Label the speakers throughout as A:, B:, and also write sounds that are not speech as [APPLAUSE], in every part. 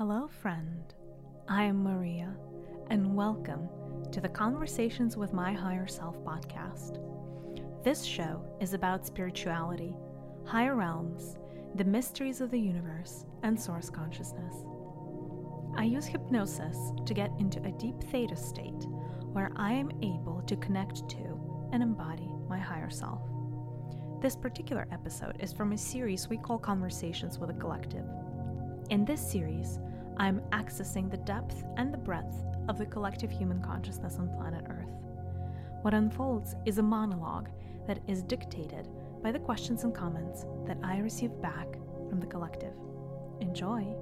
A: Hello, friend. I am Maria, and welcome to the Conversations with My Higher Self podcast. This show is about spirituality, higher realms, the mysteries of the universe, and source consciousness. I use hypnosis to get into a deep theta state where I am able to connect to and embody my higher self. This particular episode is from a series we call Conversations with a Collective. In this series, I'm accessing the depth and the breadth of the collective human consciousness on planet Earth. What unfolds is a monologue that is dictated by the questions and comments that I receive back from the collective. Enjoy!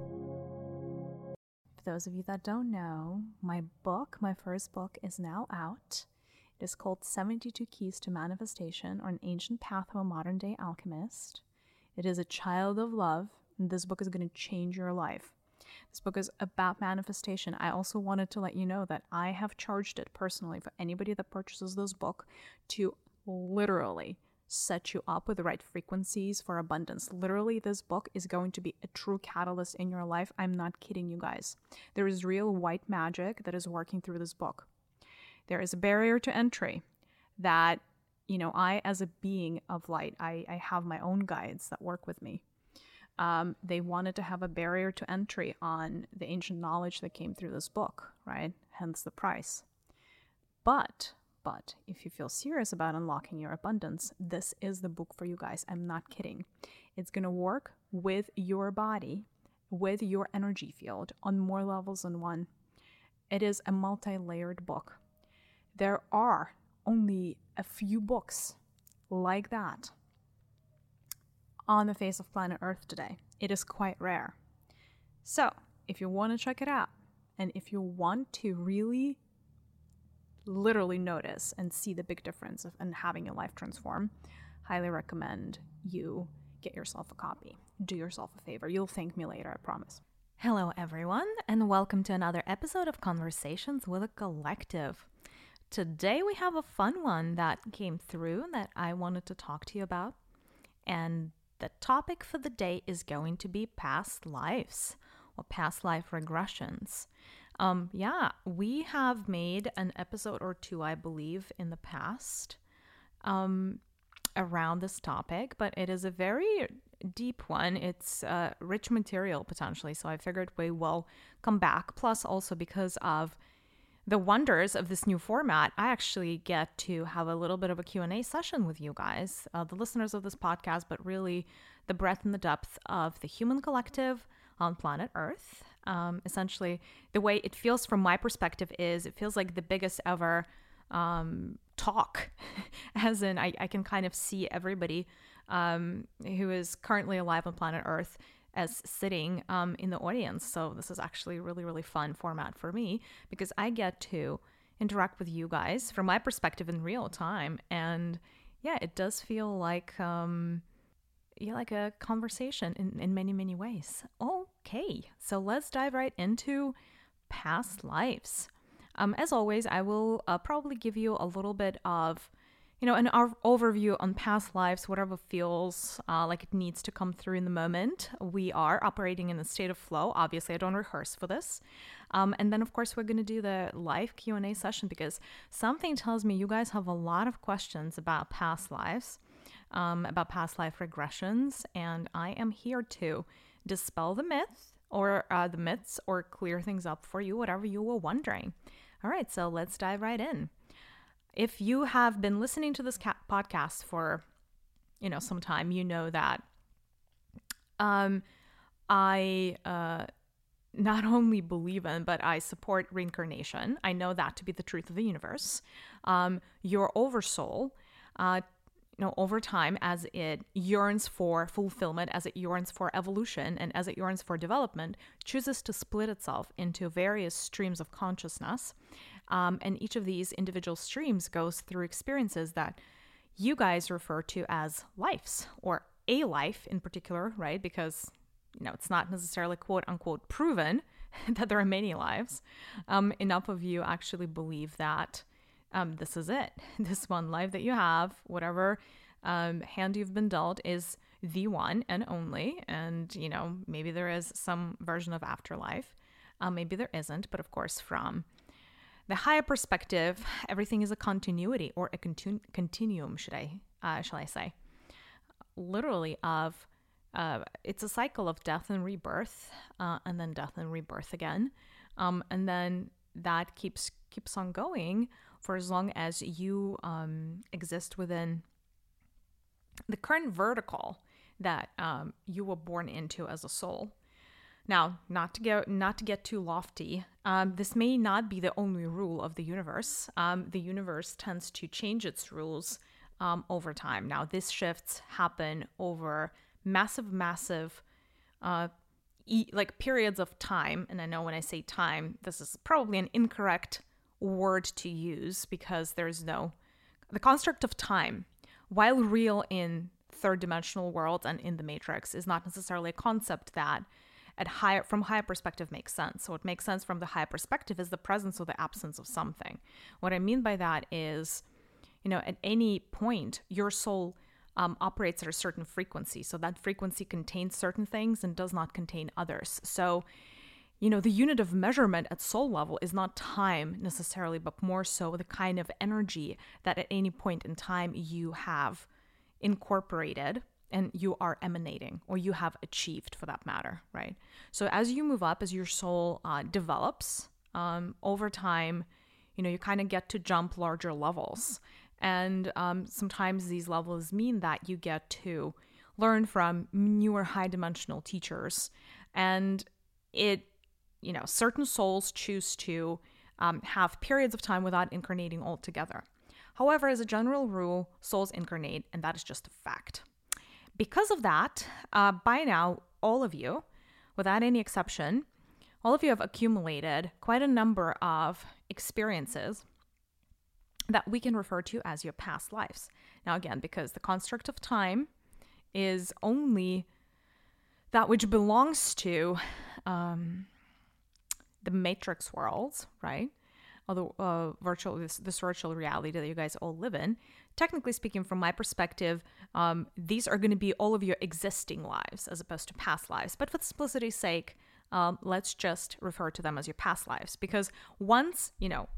A: For those of you that don't know, my book, my first book, is now out. It is called 72 Keys to Manifestation or an Ancient Path of a Modern Day Alchemist. It is a child of love, this book is going to change your life. This book is about manifestation. I also wanted to let you know that I have charged it personally for anybody that purchases this book to literally set you up with the right frequencies for abundance. Literally, this book is going to be a true catalyst in your life. I'm not kidding you guys. There is real white magic that is working through this book. There is a barrier to entry that, you know, I, as a being of light, I, I have my own guides that work with me. Um, they wanted to have a barrier to entry on the ancient knowledge that came through this book, right? Hence the price. But, but if you feel serious about unlocking your abundance, this is the book for you guys. I'm not kidding. It's going to work with your body, with your energy field on more levels than one. It is a multi layered book there are only a few books like that on the face of planet Earth today. It is quite rare. So, if you want to check it out, and if you want to really literally notice and see the big difference of and having your life transform, highly recommend you get yourself a copy. Do yourself a favor. You'll thank me later, I promise. Hello, everyone, and welcome to another episode of Conversations with a Collective. Today we have a fun one that came through that I wanted to talk to you about. And the topic for the day is going to be past lives or past life regressions. Um, yeah, we have made an episode or two, I believe, in the past um, around this topic, but it is a very deep one. It's uh, rich material potentially, so I figured we will come back. Plus, also because of the wonders of this new format, I actually get to have a little bit of a Q&A session with you guys, uh, the listeners of this podcast, but really the breadth and the depth of the human collective on planet Earth. Um, essentially, the way it feels from my perspective is it feels like the biggest ever um, talk, [LAUGHS] as in I, I, can kind of see everybody um, who is currently alive on planet Earth as sitting um, in the audience. So this is actually really, really fun format for me because I get to interact with you guys from my perspective in real time. And yeah, it does feel like um, yeah, like a conversation in, in many, many ways. Okay, so let's dive right into past lives. Um, as always, I will uh, probably give you a little bit of you know, an our overview on past lives, whatever feels uh, like it needs to come through in the moment. We are operating in a state of flow. Obviously, I don't rehearse for this. Um, and then, of course, we're going to do the live Q&A session because something tells me you guys have a lot of questions about past lives, um, about past life regressions, and I am here to dispel the myth or uh, the myths or clear things up for you, whatever you were wondering. All right, so let's dive right in if you have been listening to this ca- podcast for you know some time you know that um i uh not [LAUGHS] only believe in but i support reincarnation. I know that to be the truth of the universe. Um your oversoul uh you know over time as it yearns for fulfillment as it yearns for evolution and as it yearns for development chooses to split itself into various streams of consciousness um, and each of these individual streams goes through experiences that you guys refer to as lives or a life in particular, right? Because, you know, it's not necessarily quote unquote proven [LAUGHS] that there are many lives. Um, enough of you actually believe that um, this is it. [LAUGHS] This one life that you have, whatever um, hand you've been dealt, is the one and only. And, you know, maybe there is some version of afterlife. Uh, maybe there isn't. But of course, from the higher perspective, everything is a continuity or a continu- continuum, should I, uh, shall I say? Literally, of uh, it's a cycle of death and rebirth, uh, and then death and rebirth again, um, and then that keeps keeps on going for as long as you um, exist within the current vertical that um, you were born into as a soul. Now, not to get not to get too lofty, um, this may not be the only rule of the universe. Um, the universe tends to change its rules um, over time. Now, these shifts happen over massive, massive, uh, e- like periods of time. And I know when I say time, this is probably an incorrect word to use because there's no the construct of time, while real in third dimensional worlds and in the matrix, is not necessarily a concept that at higher from higher perspective makes sense. So what makes sense from the higher perspective is the presence or the absence of something. What I mean by that is, you know, at any point your soul um, operates at a certain frequency. So that frequency contains certain things and does not contain others. So, you know, the unit of measurement at soul level is not time necessarily, but more so the kind of energy that at any point in time you have incorporated and you are emanating or you have achieved for that matter, right? So as you move up, as your soul uh, develops um, over time, you know, you kind of get to jump larger levels. And um, sometimes these levels mean that you get to learn from newer high dimensional teachers. And it, you know, certain souls choose to um, have periods of time without incarnating altogether. However, as a general rule, souls incarnate, and that is just a fact. Because of that, uh, by now, all of you, without any exception, all of you have accumulated quite a number of experiences that we can refer to as your past lives. Now, again, because the construct of time is only that which belongs to um, the matrix worlds, right? The uh, virtual, this, this virtual reality that you guys all live in technically speaking, from my perspective, um, these are going to be all of your existing lives as opposed to past lives. But for simplicity's sake, um, let's just refer to them as your past lives. Because once, you know,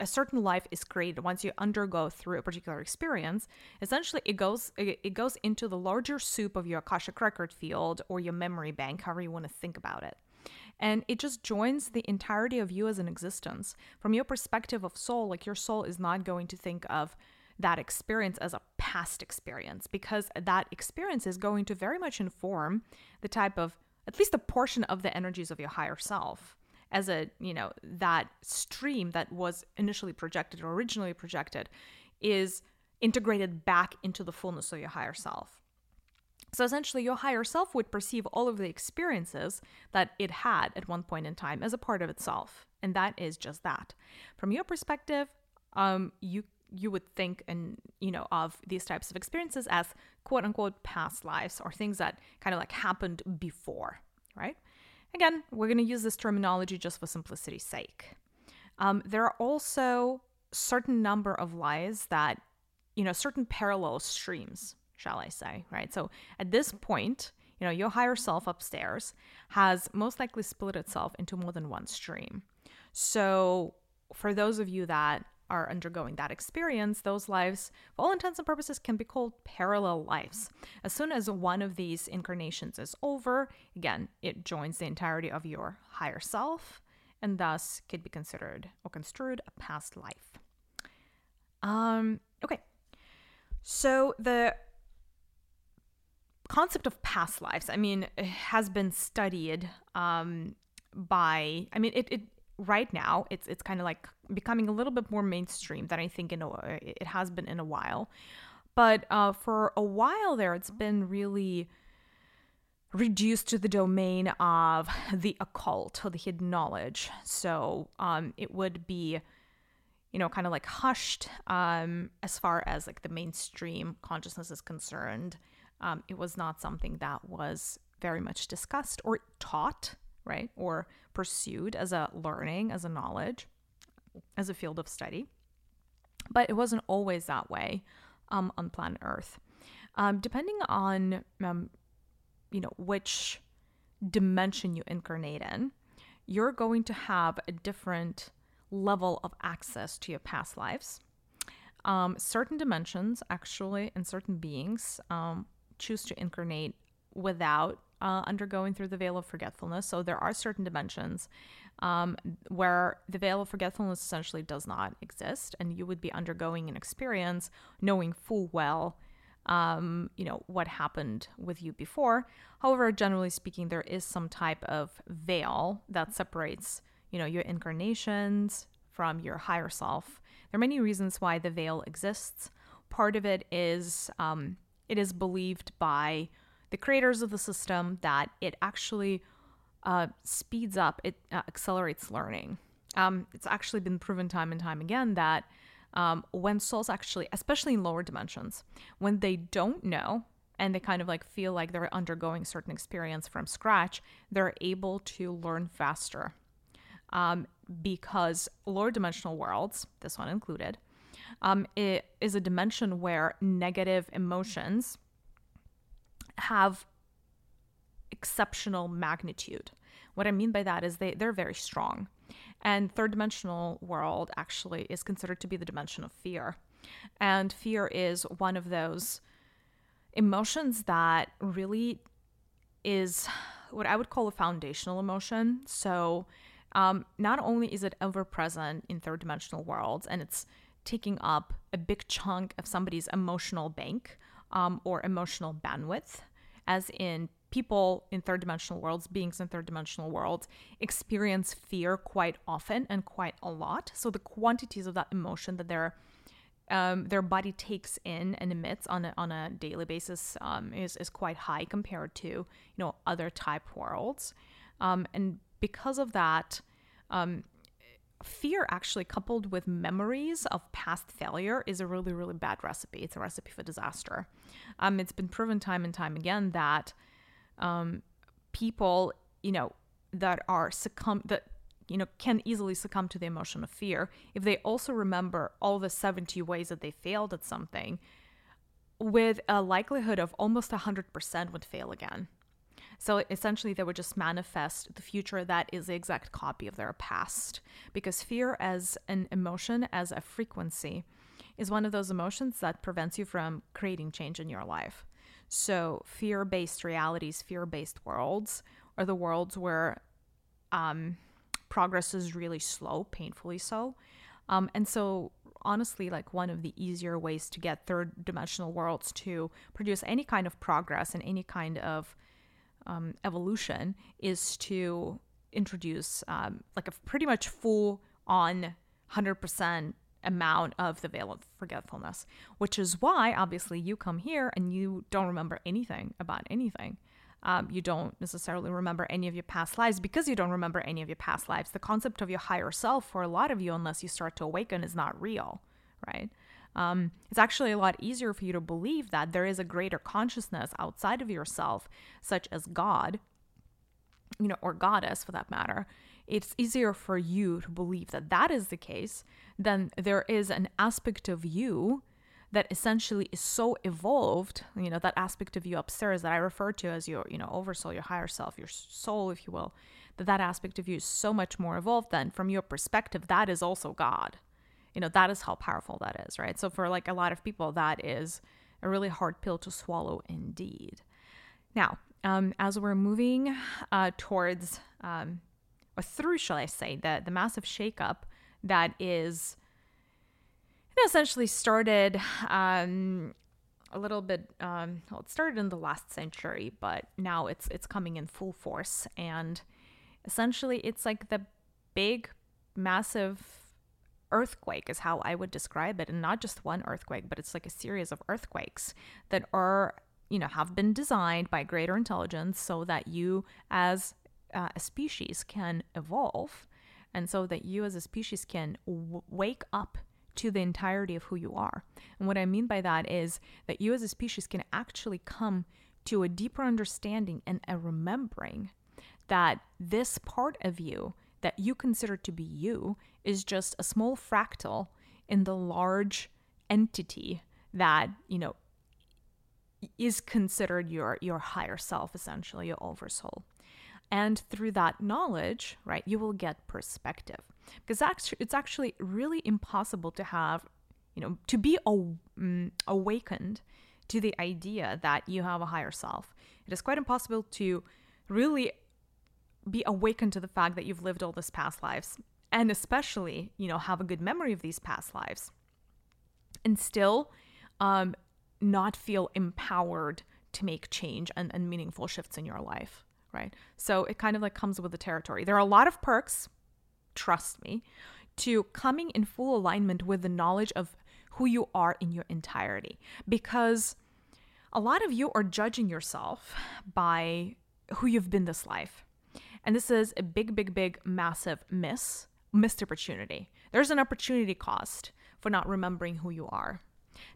A: a certain life is created once you undergo through a particular experience essentially it goes it goes into the larger soup of your akashic record field or your memory bank however you want to think about it. And it just joins the entirety of you as an existence. From your perspective of soul like your soul is not going to think of that experience as a past experience because that experience is going to very much inform the type of at least a portion of the energies of your higher self as a you know that stream that was initially projected or originally projected is integrated back into the fullness of your higher self. So essentially your higher self would perceive all of the experiences that it had at one point in time as a part of itself and that is just that. From your perspective um, you you would think and you know of these types of experiences as quote unquote past lives or things that kind of like happened before right? Again we're going to use this terminology just for simplicity's sake. Um, there are also certain number of lies that you know certain parallel streams shall i say right? So at this point you know your higher self upstairs has most likely split itself into more than one stream. So for those of you that are undergoing that experience, those lives, for all intents and purposes, can be called parallel lives. As soon as one of these incarnations is over, again, it joins the entirety of your higher self and thus could be considered or construed a past life. Um, okay. So the concept of past lives, I mean, has been studied um, by, I mean, it, it right now it's it's kind of like becoming a little bit more mainstream than I think in a, it has been in a while. But uh, for a while there, it's been really reduced to the domain of the occult or the hidden knowledge. So um, it would be, you know, kind of like hushed um, as far as like the mainstream consciousness is concerned. Um, it was not something that was very much discussed or taught, right? Or pursued as a learning, as a knowledge, as a field of study. But it wasn't always that way um, on planet Earth. Um, depending on, um, you know, which dimension you incarnate in, you're going to have a different level of access to your past lives. Um, certain dimensions, actually, and certain beings um, choose to incarnate without uh, undergoing through the veil of forgetfulness. So there are certain dimensions um, where the veil of forgetfulness essentially does not exist, and you would be undergoing an experience knowing full well. Um, you know what happened with you before. However, generally speaking, there is some type of veil that separates, you know, your incarnations from your higher self. There are many reasons why the veil exists. Part of it is um, it is believed by the creators of the system that it actually uh, speeds up, it uh, accelerates learning. Um, it's actually been proven time and time again that um, when souls actually, especially in lower dimensions, when they don't know and they kind of like feel like they're undergoing certain experience from scratch, they're able to learn faster. Um, because lower dimensional worlds, this one included, um, it is a dimension where negative emotions have exceptional magnitude. What I mean by that is they, they're very strong. And third dimensional world actually is considered to be the dimension of fear. And fear is one of those emotions that really is what I would call a foundational emotion. So, um, not only is it ever present in third dimensional worlds and it's taking up a big chunk of somebody's emotional bank um, or emotional bandwidth, as in people in third dimensional worlds, beings in third dimensional worlds, experience fear quite often and quite a lot. So the quantities of that emotion that their um, their body takes in and emits on a, on a daily basis um, is is quite high compared to you know other type worlds, um, and because of that, um, fear actually coupled with memories of past failure is a really really bad recipe. It's a recipe for disaster. Um, it's been proven time and time again that um, people you know that are succumb that you know can easily succumb to the emotion of fear if they also remember all the 70 ways that they failed at something with a likelihood of almost 100% would fail again so essentially, they would just manifest the future that is the exact copy of their past. Because fear, as an emotion, as a frequency, is one of those emotions that prevents you from creating change in your life. So, fear based realities, fear based worlds are the worlds where um, progress is really slow, painfully so. Um, and so, honestly, like one of the easier ways to get third dimensional worlds to produce any kind of progress and any kind of um, evolution is to introduce um, like a pretty much full on 100% amount of the veil of forgetfulness, which is why obviously you come here and you don't remember anything about anything. Um, you don't necessarily remember any of your past lives because you don't remember any of your past lives. The concept of your higher self for a lot of you, unless you start to awaken, is not real, right? Um, it's actually a lot easier for you to believe that there is a greater consciousness outside of yourself, such as God, you know, or goddess for that matter. It's easier for you to believe that that is the case than there is an aspect of you that essentially is so evolved, you know, that aspect of you upstairs that I refer to as your, you know, oversoul, your higher self, your soul, if you will, that that aspect of you is so much more evolved than from your perspective, that is also God you know that is how powerful that is right? So for like a lot of people that is a really hard pill to swallow indeed. Now um, as we're moving uh, towards um, or through shall i say the, the massive shakeup that is you know, essentially started um, a little bit um, well it started in the last century but now it's it's coming in full force. And essentially it's like the big massive earthquake is how I would describe it and not just one earthquake but it's like a series of earthquakes that are you know have been designed by greater intelligence so that you as uh, a species can evolve and so that you as a species can w- wake up to the entirety of who you are. And what I mean by that is that you as a species can actually come to a deeper understanding and a remembering that this part of you that you consider to be you is just a small fractal in the large entity that, you know, is considered your your higher self essentially your oversoul. And through that knowledge right you will get perspective. Because actually it's actually really impossible to have you know to be um, awakened to the idea that you have a higher self. It is quite impossible to really be awakened to the fact that you've lived all these past lives and especially you know have a good memory of these past lives and still um, not feel empowered to make change and, and meaningful shifts in your life, right? So it kind of like comes with the territory. There are a lot of perks, trust me, to coming in full alignment with the knowledge of who you are in your entirety. Because a lot of you are judging yourself by who you've been this life. And this is a big, big, big, massive miss, missed opportunity. There's an opportunity cost for not remembering who you are.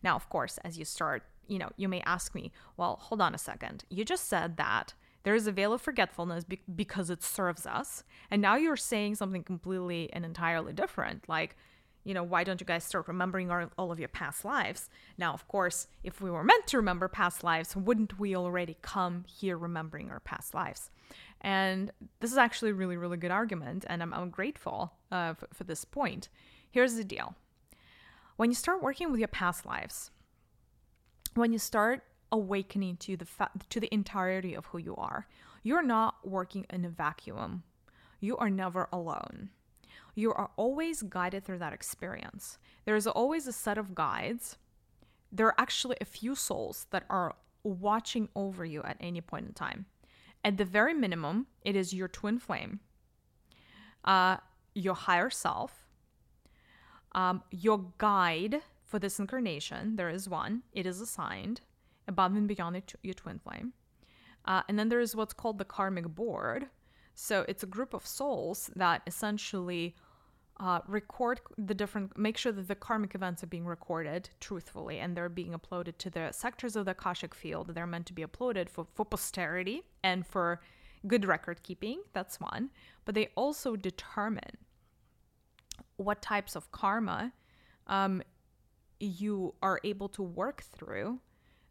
A: Now, of course, as you start, you know, you may ask me, well, hold on a second. You just said that there is a veil of forgetfulness be- because it serves us. And now you're saying something completely and entirely different. Like, you know, why don't you guys start remembering our, all of your past lives? Now, of course, if we were meant to remember past lives, wouldn't we already come here remembering our past lives? And this is actually a really, really good argument. And I'm, I'm grateful uh, for, for this point. Here's the deal when you start working with your past lives, when you start awakening to the fa- to the entirety of who you are, you're not working in a vacuum. You are never alone. You are always guided through that experience. There is always a set of guides. There are actually a few souls that are watching over you at any point in time. At the very minimum, it is your twin flame, uh, your higher self, um, your guide for this incarnation, there is one, it is assigned above and beyond your twin flame. Uh, and then there is what's called the karmic board. So it's a group of souls that essentially uh, record the different, make sure that the karmic events are being recorded truthfully and they're being uploaded to the sectors of the Akashic field. They're meant to be uploaded for, for posterity and for good record keeping. That's one. But they also determine what types of karma um, you are able to work through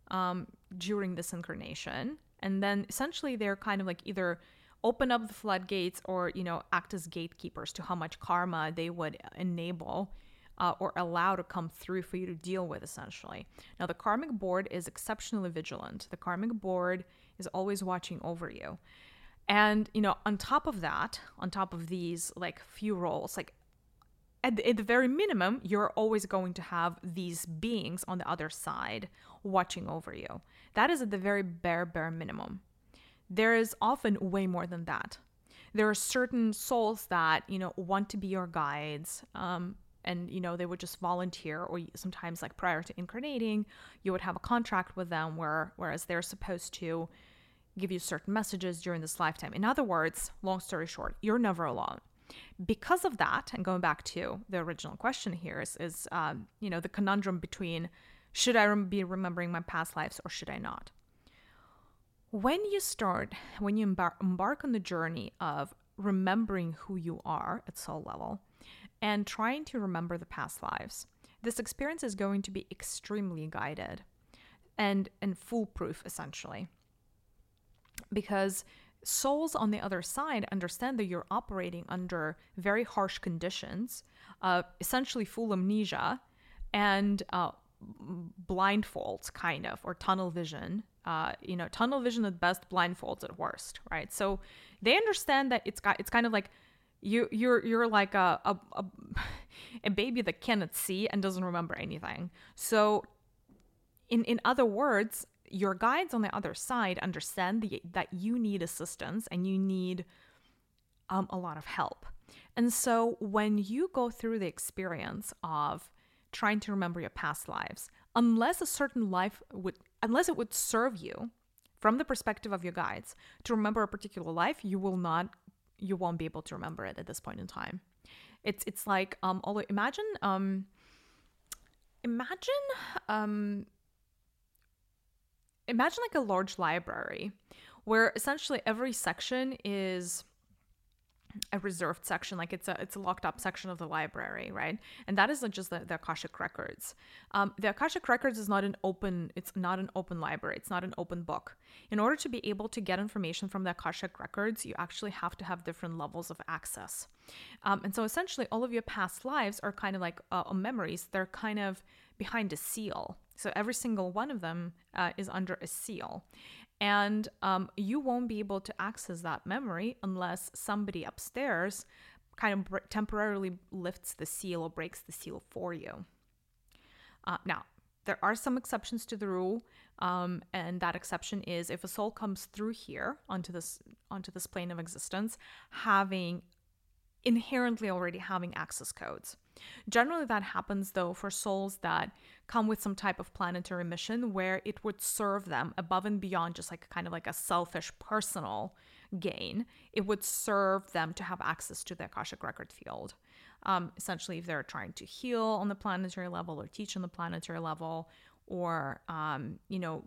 A: um, during this incarnation. And then essentially they're kind of like either open up the floodgates or, you know, act as gatekeepers to how much karma they would enable uh, or allow to come through for you to deal with, essentially. Now, the karmic board is exceptionally vigilant. The karmic board is always watching over you. And, you know, on top of that, on top of these like few roles, like at the, at the very minimum, you're always going to have these beings on the other side watching over you. That is at the very bare, bare minimum. There is often way more than that. There are certain souls that, you know, want to be your guides. Um, and, you know, they would just volunteer, or sometimes, like prior to incarnating, you would have a contract with them where, whereas they're supposed to give you certain messages during this lifetime. In other words, long story short, you're never alone because of that, and going back to the original question here is, is um, you know, the conundrum between should I be remembering my past lives or should I not? When you start, when you embar- embark on the journey of remembering who you are at soul level and trying to remember the past lives, this experience is going to be extremely guided and and foolproof essentially because souls on the other side understand that you're operating under very harsh conditions, uh, essentially full amnesia and uh, blindfolds, kind of, or tunnel vision. Uh, you know, tunnel vision at best, blindfolds at worst, right? So they understand that it's got it's kind of like you you're you're like a, a, a, [LAUGHS] a baby that cannot see and doesn't remember anything. So in in other words, your guides on the other side understand the, that you need assistance and you need um, a lot of help. And so when you go through the experience of trying to remember your past lives, unless a certain life would, unless it would serve you from the perspective of your guides to remember a particular life, you will not, you won't be able to remember it at this point in time. It's it's like um, although imagine um, imagine um imagine like a large library where essentially every section is a reserved section like it's a it's a locked up section of the library right? And that isn't just the, the akashic records. Um, the akashic records is not an open it's not an open library. It's not an open book. In order to be able to get information from the akashic records you actually have to have different levels of access. Um, and so essentially all of your past lives are kind of like uh, memories. They're kind of behind a seal. So every single one of them uh, is under a seal and um, you won't be able to access that memory unless somebody upstairs kind of temporarily lifts the seal or breaks the seal for you. Uh, now, there are some exceptions to the rule, um, and that exception is if a soul comes through here onto this onto this plane of existence, having inherently already having access codes. Generally, that happens though for souls that come with some type of planetary mission where it would serve them above and beyond just like kind of like a selfish personal gain. It would serve them to have access to the Akashic record field. Um, essentially, if they're trying to heal on the planetary level or teach on the planetary level, or um, you know,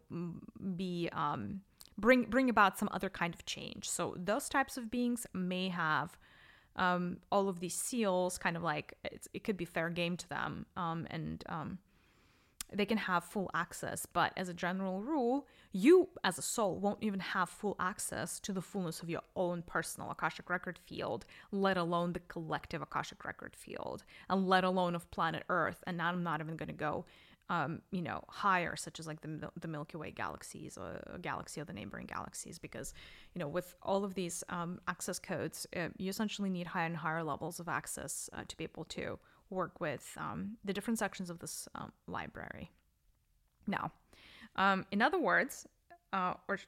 A: be um, bring bring about some other kind of change. So those types of beings may have um, all of these seals kind of like it could be fair game to them um, and um, they can have full access. But as a general rule you as a soul won't even have full access to the fullness of your own personal akashic record field let alone the collective akashic record field and let alone of planet earth. And now i'm not even going to go um, you know, higher, such as like the, the Milky Way galaxies or galaxy of the neighboring galaxies, because, you know, with all of these um, access codes, uh, you essentially need higher and higher levels of access uh, to be able to work with um, the different sections of this um, library. Now, um, in other words, uh, or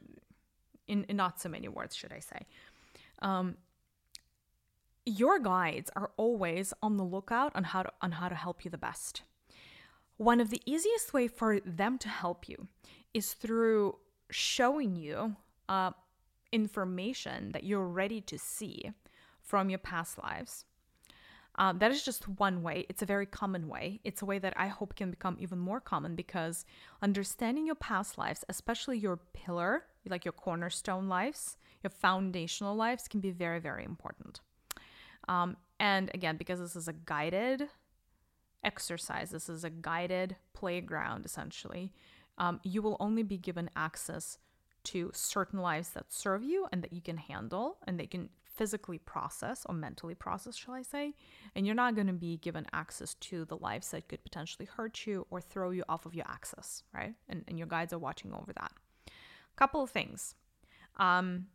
A: in, in, not so many words, should I say, um, your guides are always on the lookout on how to on how to help you the best. One of the easiest way for them to help you is through showing you uh, information that you're ready to see from your past lives. Uh, that is just one way. It's a very common way. It's a way that I hope can become even more common because understanding your past lives, especially your pillar, like your cornerstone lives, your foundational lives, can be very, very important. Um, and again, because this is a guided exercise. This is a guided playground, essentially. Um, you will only be given access to certain lives that serve you and that you can handle and they can physically process or mentally process, shall I say. And you're not going to be given access to the lives that could potentially hurt you or throw you off of your axis, right? And, and your guides are watching over that. Couple of things. Um,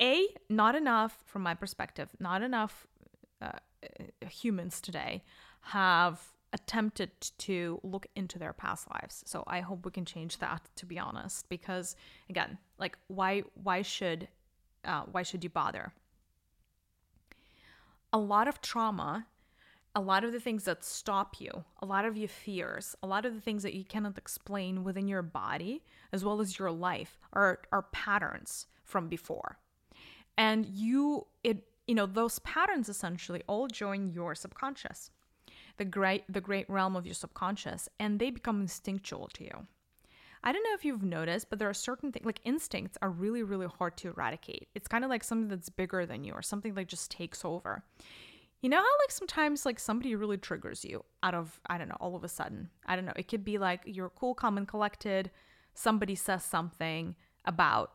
A: a, not enough, from my perspective, not enough uh, humans today have attempted to look into their past lives. So I hope we can change that to be honest because again, like why why should uh, why should you bother? A lot of trauma, a lot of the things that stop you, a lot of your fears, a lot of the things that you cannot explain within your body as well as your life are are patterns from before. And you it you know those patterns essentially all join your subconscious the great the great realm of your subconscious and they become instinctual to you. I don't know if you've noticed but there are certain things like instincts are really really hard to eradicate. It's kind of like something that's bigger than you or something that just takes over. You know how like sometimes like somebody really triggers you out of i don't know all of a sudden? I don't know. It could be like you're cool calm and collected. Somebody says something about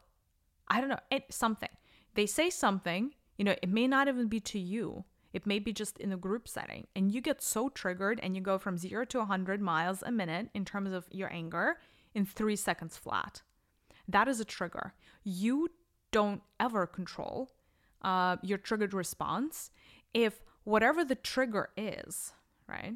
A: i don't know it something. They say something you know it may not even be to you it may be just in a group setting, and you get so triggered and you go from zero to 100 miles a minute in terms of your anger in three seconds flat. That is a trigger. You don't ever control uh, your triggered response if whatever the trigger is, right,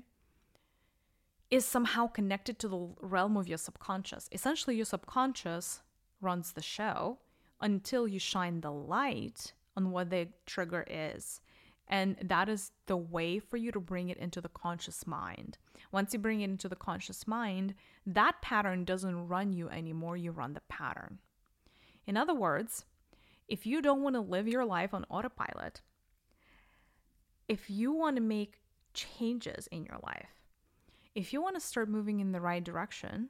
A: is somehow connected to the realm of your subconscious. Essentially, your subconscious runs the show until you shine the light on what the trigger is. And that is the way for you to bring it into the conscious mind. Once you bring it into the conscious mind, that pattern doesn't run you anymore, you run the pattern. In other words, if you don't want to live your life on autopilot, if you want to make changes in your life, if you want to start moving in the right direction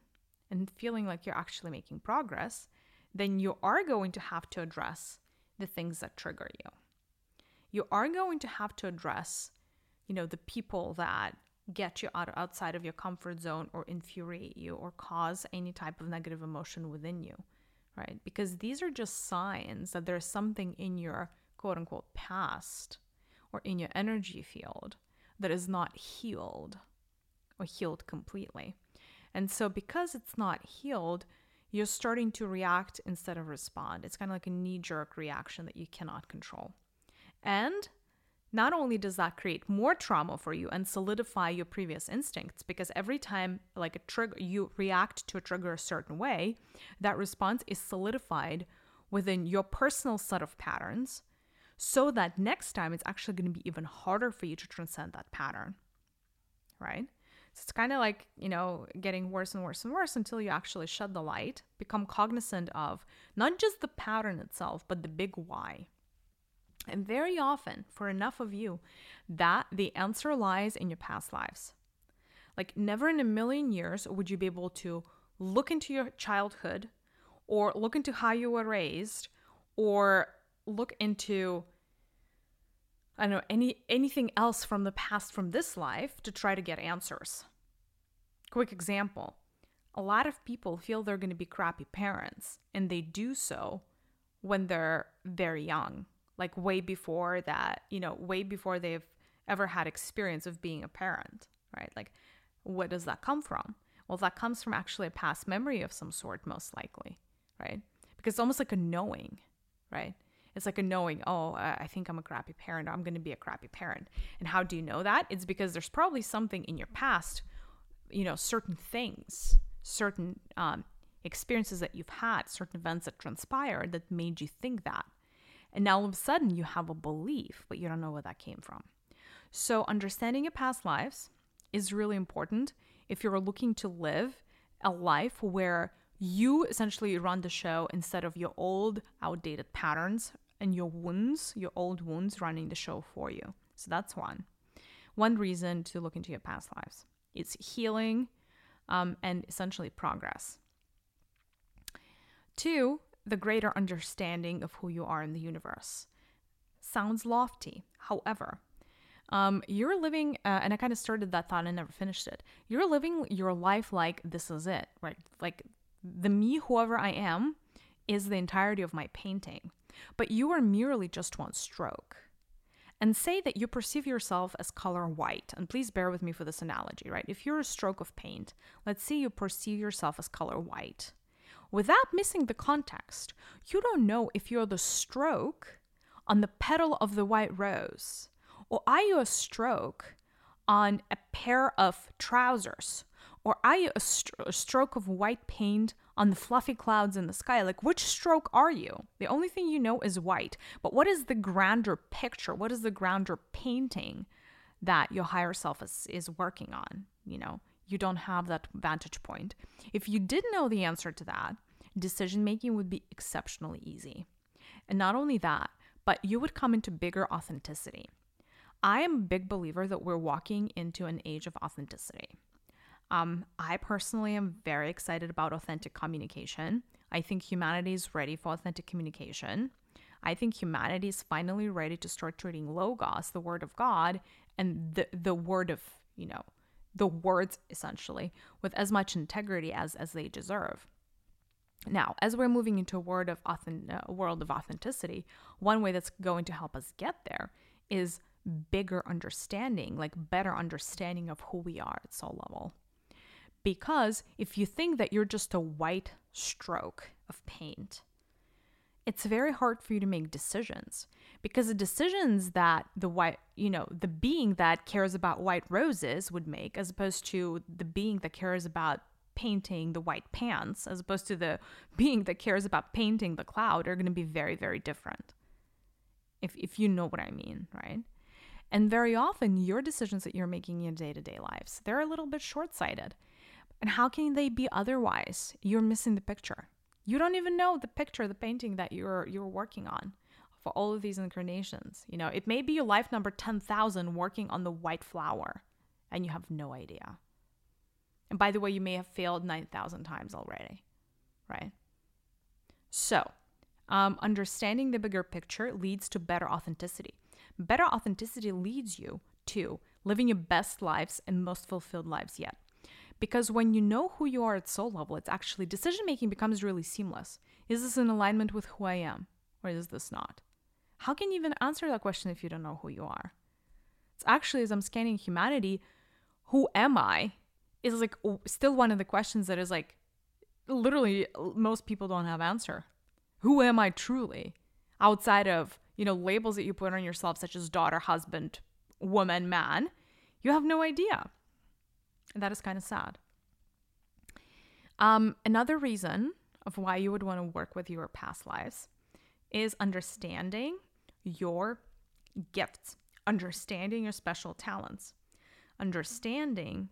A: and feeling like you're actually making progress, then you are going to have to address the things that trigger you you are going to have to address, you know, the people that get you out outside of your comfort zone or infuriate you or cause any type of negative emotion within you, right? Because these are just signs that there's something in your quote unquote past or in your energy field that is not healed or healed completely. And so, because it's not healed, you're starting to react instead of respond. It's kind of like a knee jerk reaction that you cannot control. And not only does that create more trauma for you and solidify your previous instincts, because every time like a trigger you react to a trigger a certain way, that response is solidified within your personal set of patterns, so that next time it's actually going to be even harder for you to transcend that pattern. Right? So it's kind of like, you know, getting worse and worse and worse until you actually shed the light, become cognizant of not just the pattern itself, but the big why. And very often, for enough of you, that the answer lies in your past lives. Like, never in a million years would you be able to look into your childhood or look into how you were raised or look into I don't know any anything else from the past from this life to try to get answers. Quick example. A lot of people feel they're going to be crappy parents and they do so when they're very young like way before that, you know, way before they've ever had experience of being a parent, right? Like, what does that come from? Well, that comes from actually a past memory of some sort, most likely, right? Because it's almost like a knowing, right? It's like a knowing, oh, I think I'm a crappy parent, I'm going to be a crappy parent. And how do you know that? It's because there's probably something in your past, you know, certain things, certain um, experiences that you've had, certain events that transpired that made you think that. And now all of a sudden you have a belief, but you don't know where that came from. So, understanding your past lives is really important if you're looking to live a life where you essentially run the show instead of your old, outdated patterns and your wounds, your old wounds running the show for you. So, that's one. One reason to look into your past lives it's healing um, and essentially progress. Two, the greater understanding of who you are in the universe. Sounds lofty. However, um, you're living, uh, and I kind of started that thought and never finished it. You're living your life like this is it, right? Like the me, whoever I am, is the entirety of my painting. But you are merely just one stroke. And say that you perceive yourself as color white. And please bear with me for this analogy, right? If you're a stroke of paint, let's say you perceive yourself as color white without missing the context. You don't know if you're the stroke on the petal of the white rose, or are you a stroke on a pair of trousers, or are you a, st- a stroke of white paint on the fluffy clouds in the sky? Like, which stroke are you? The only thing you know is white, but what is the grander picture? What is the grander painting that your higher self is, is working on? You know, you don't have that vantage point. If you did know the answer to that, decision making would be exceptionally easy. And not only that, but you would come into bigger authenticity. I am a big believer that we're walking into an age of authenticity. Um, I personally am very excited about authentic communication. I think humanity is ready for authentic communication. I think humanity is finally ready to start treating Logos, the word of God, and the, the word of, you know, the words essentially with as much integrity as as they deserve. Now, as we're moving into a world of authentic, uh, world of authenticity, one way that's going to help us get there is bigger understanding, like better understanding of who we are at soul level. Because if you think that you're just a white stroke of paint, it's very hard for you to make decisions because the decisions that the white, you know, the being that cares about white roses would make, as opposed to the being that cares about painting the white pants, as opposed to the [LAUGHS] being that cares about painting the cloud, are going to be very, very different. If, if you know what I mean, right? And very often, your decisions that you're making in your day to day lives, they're a little bit short sighted. And how can they be otherwise? You're missing the picture. You don't even know the picture, the painting that you're you're working on for all of these incarnations. You know, it may be your life number 10,000 working on the white flower and you have no idea. And by the way, you may have failed 9,000 times already, right? So, Um, understanding the bigger picture leads to better authenticity. Better authenticity leads you to living your best lives and most fulfilled lives yet. Because when you know who you are at soul level, it's actually decision making becomes really seamless. Is this in alignment with who I am, or is this not? How can you even answer that question if you don't know who you are? It's actually, as I'm scanning humanity, who am I is like still one of the questions that is like literally most people don't have answer. Who am I truly? Outside of, you know, labels that you put on yourself such as daughter, husband, woman, man, you have no idea. And that is kind of sad. Um, another reason of why you would want to work with your past lives is understanding your gifts, understanding your special talents, understanding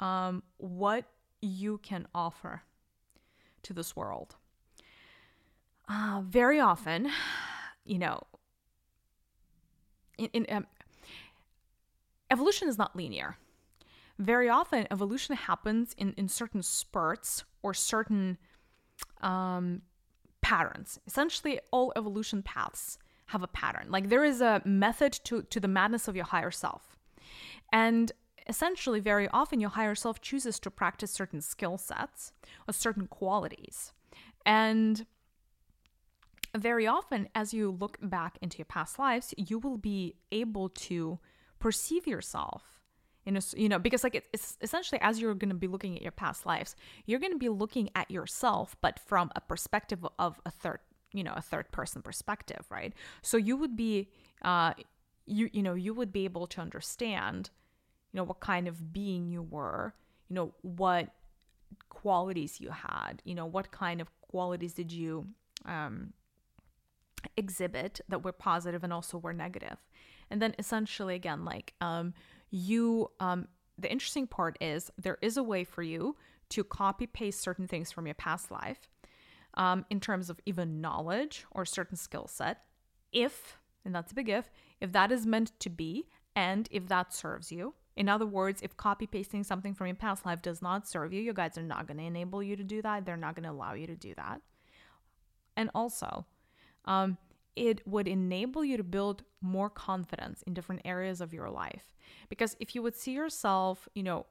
A: um, what you can offer to this world. Uh, very often, you know, in, in um, evolution is not linear. Very often, evolution happens in, in certain spurts or certain um, patterns. Essentially, all evolution paths have a pattern. Like there is a method to, to the madness of your higher self. And essentially, very often, your higher self chooses to practice certain skill sets or certain qualities. And very often, as you look back into your past lives, you will be able to perceive yourself in a, you know, because like it's essentially as you're going to be looking at your past lives, you're going to be looking at yourself, but from a perspective of a third, you know, a third person perspective, right? So you would be, uh, you you know, you would be able to understand, you know, what kind of being you were, you know, what qualities you had, you know, what kind of qualities did you um, exhibit that were positive and also were. And then essentially, again, like um, you, um, the interesting part is there is a way for you to copy paste certain things from your past life um, in terms of even knowledge or certain skill set, if, and that's a big if, if that is meant to be and if that serves you. In other words, if copy pasting something from your past life does not serve you, your guides are not going to enable you to do that. They're not going to allow you to do that. And also, um, it would enable you to build more confidence in different areas of your life. Because if you would see yourself, you know,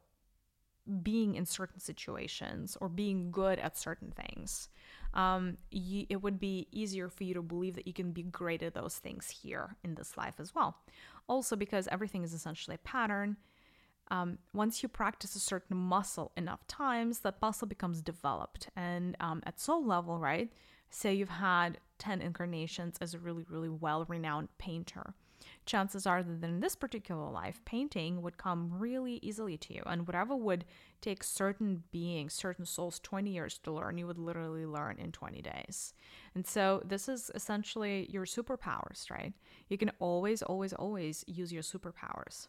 A: being in certain situations or being good at certain things, um, you, it would be easier for you to believe that you can be great at those things here in this life as well. Also, because everything is essentially a pattern. Um, once you practice a certain muscle enough times, that muscle becomes developed. And um, at soul level, right? Say you've had 10 incarnations as a really, really well renowned painter. Chances are that in this particular life, painting would come really easily to you. And whatever would take certain beings, certain souls 20 years to learn, you would literally learn in 20 days. And so this is essentially your superpowers, right? You can always, always, always use your superpowers.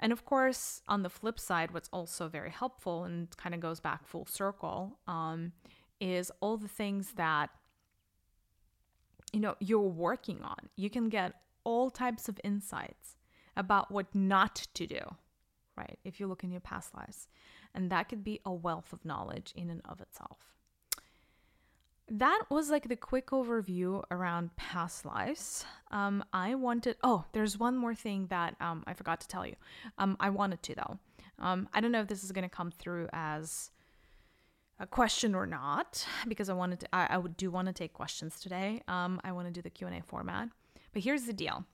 A: And of course, on the flip side, what's also very helpful and kind of goes back full circle um, is all the things that you know you're working on. You can get all types of insights about what not to do, right? If you look in your past lives. And that could be a wealth of knowledge in and of itself. That was like the quick overview around past lives. Um, I wanted, oh, there's one more thing that um, I forgot to tell you. Um, I wanted to, though. Um, I don't know if this is going to come through as a question or not because I wanted to, I, I do want to take questions today. Um, I want to do the Q&A format. But here's the deal.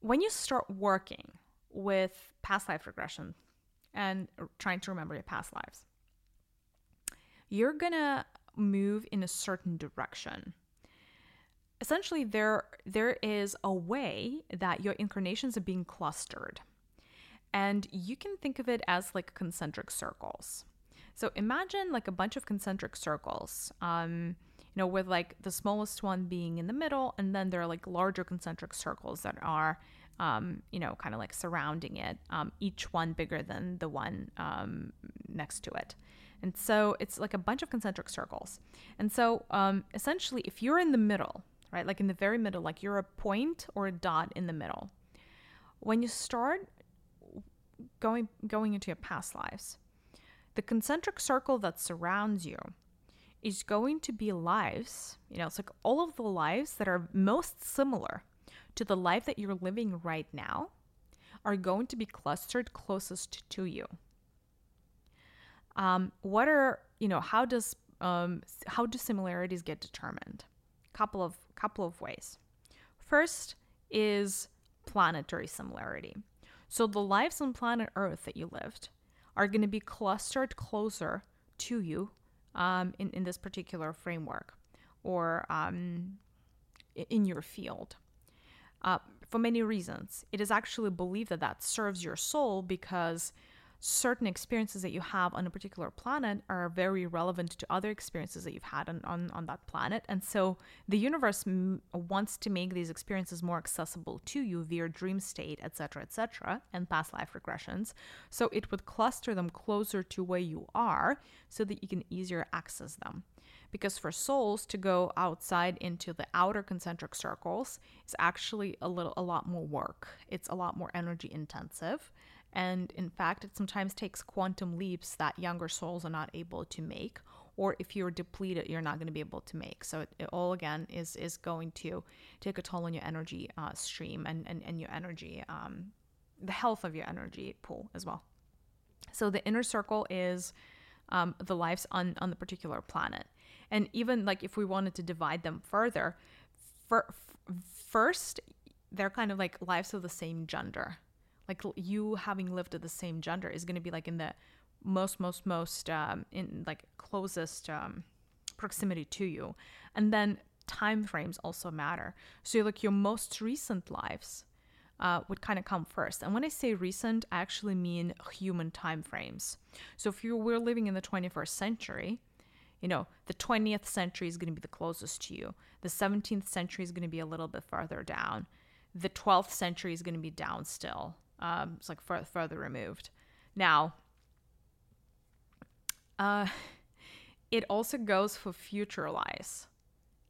A: When you start working with past life regression and trying to remember your past lives, you're to move in a certain direction. Essentially there there is a way that your incarnations are being clustered. And you can think of it as like concentric circles. So imagine like a bunch of concentric circles, um, you know, with like the smallest one being in the middle, and then there are like larger concentric circles that are, um, you know, kind of like surrounding it, um, each one bigger than the one um, next to it. And so it's like a bunch of concentric circles. And so um, essentially, if you're in the middle, right, like in the very middle, like you're a point or a dot in the middle, when you start going going into your past lives the concentric circle that surrounds you is going to be lives, you know, it's like all of the lives that are most similar to the life that you're living right now are going to be clustered closest to you. Um, what are, you know, how does um, how do similarities get determined? Couple of couple of ways. First is planetary similarity. So the lives on planet Earth that you lived are going to be clustered closer to you um, in, in this particular framework or um, in your field. Uh, for many reasons. It is actually believed that that serves your soul because certain experiences that you have on a particular planet are very relevant to other experiences that you've had on, on, on that planet. And so the universe m- wants to make these experiences more accessible to you via dream state, etc., etc., and past life regressions. So it would cluster them closer to where you are so that you can easier access them. Because for souls to go outside into the outer concentric circles is actually a little a lot more work. It's a lot more energy intensive and in fact, it sometimes takes quantum leaps that younger souls are not able to make, or if you're depleted, you're not going to be able to make. So it, it, all again is is going to take a toll on your energy uh, stream and, and, and your energy, um, the health of your energy pool as well. So the inner circle is um, the lives on, on the particular planet. And even like if we wanted to divide them further, for, first, they're kind of like lives of the same gender like you having lived at the same gender is going to be like in the most most most um, in like closest um, proximity to you. And then time frames also matter. So like your most recent lives uh, would kind of come first. And when i say recent i actually mean human time frames. So if you were living in the 21st century you know the 20th century is going to be the closest to you. The 17th century is going to be a little bit farther down. The 12th century is going to be down still um, it's like fur- further removed. Now, uh, [LAUGHS] it also goes for future lies.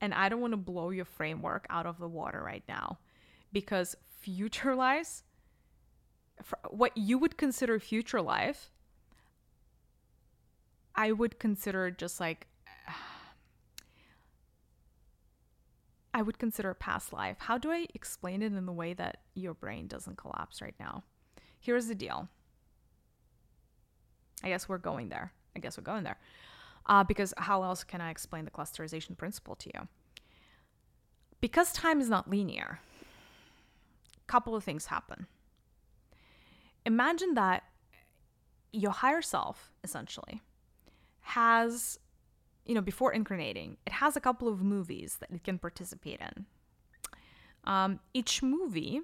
A: And I don't want to blow your framework out of the water right now because future [LAUGHS] lies, what you would consider future life, I would consider just like I would consider a past life. How do I explain it in the way that your brain doesn't collapse right now? Here's the deal. I guess we're going there. I guess we're going there. Uh, because how else can I explain the clusterization principle to you? Because time is not linear, a couple of things happen. Imagine that your higher self, essentially, has you know, before incarnating, it has a couple of movies that it can participate in. Um, each movie,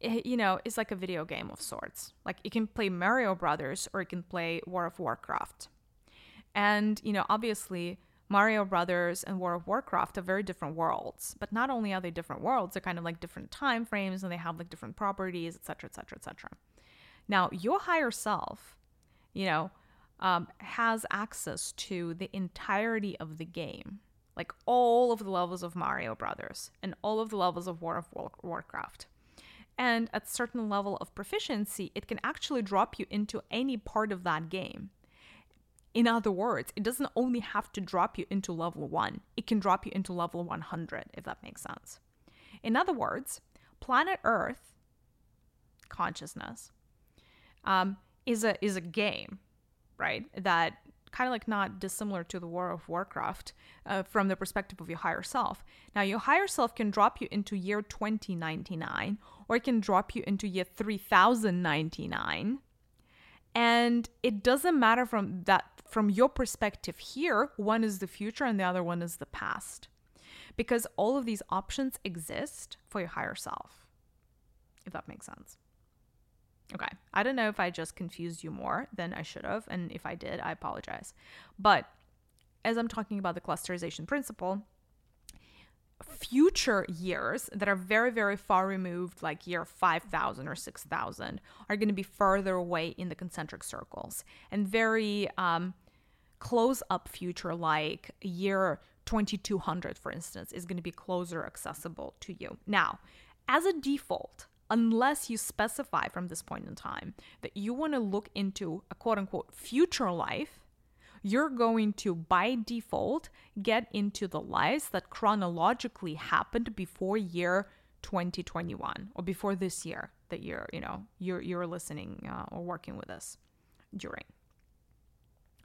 A: eh, you know, is like a video game of sorts. Like you can play Mario Brothers or you can play World of Warcraft. And, you know, obviously, Mario Brothers and World of Warcraft are very different worlds. But not only are they different worlds, they're kind of like different time frames and they have like different properties, etc., etc., etc. Now, your higher self, you know, um, has access to the entirety of the game, like all of the levels of Mario Brothers and all of the levels of World of Warcraft. And at certain level of proficiency, it can actually drop you into any part of that game. In other words, it doesn't only have to drop you into level 1, it can drop you into level 100, if that makes sense. In other words, planet Earth consciousness um, is a is a game right? That kind of like not dissimilar to the World of Warcraft uh, from the perspective of your higher self. Now, your higher self can drop you into year 2099 or it can drop you into year 3099. And it doesn't matter from that from your perspective here, one is the future and the other one is the past. Because all of these options exist for your higher self. If that makes sense. Okay. I don't know if I just confused you more than I should have. And if I did, I apologize. But as I'm talking about the clusterization principle, future years that are very, very far removed, like year 5000 or 6000, are going to be further away in the concentric circles. And very um, close up future, like year 2200, for instance, is going to be closer accessible to you. Now, as a default, unless you specify from this point in time that you want to look into a quote unquote future life, you're going to by default get into the lives that chronologically happened before year 2021 or before this year that you're you know you're you're listening uh, or working with us during.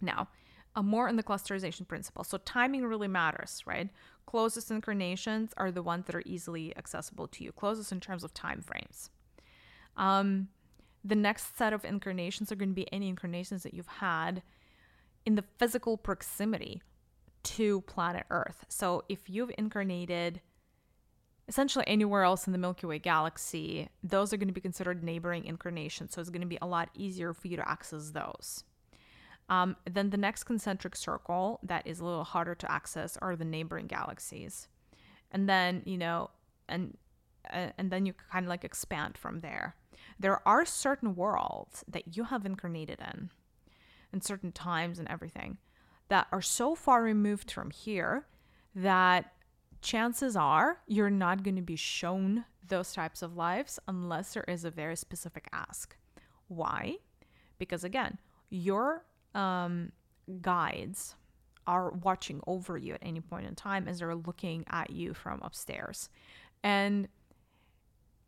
A: Now more on the clusterization principle so timing really matters right closest incarnations are the ones that are easily accessible to you closest in terms of time frames um, the next set of incarnations are going to be any incarnations that you've had in the physical proximity to planet Earth. So if you've incarnated essentially anywhere else in the Milky Way galaxy, those are going to be considered neighboring incarnations. So it's going to be a lot easier for you to access those. Um, then the next concentric circle that is a little harder to access are the neighboring galaxies. And then, you know, and uh, and then you kind of like expand from there. There are certain worlds that you have incarnated in, and certain times and everything, that are so far removed from here that chances are you're not going to be shown those types of lives unless there is a very specific ask. Why? Because again, your um, guides are watching over you at any point in time as they're looking at you from upstairs. And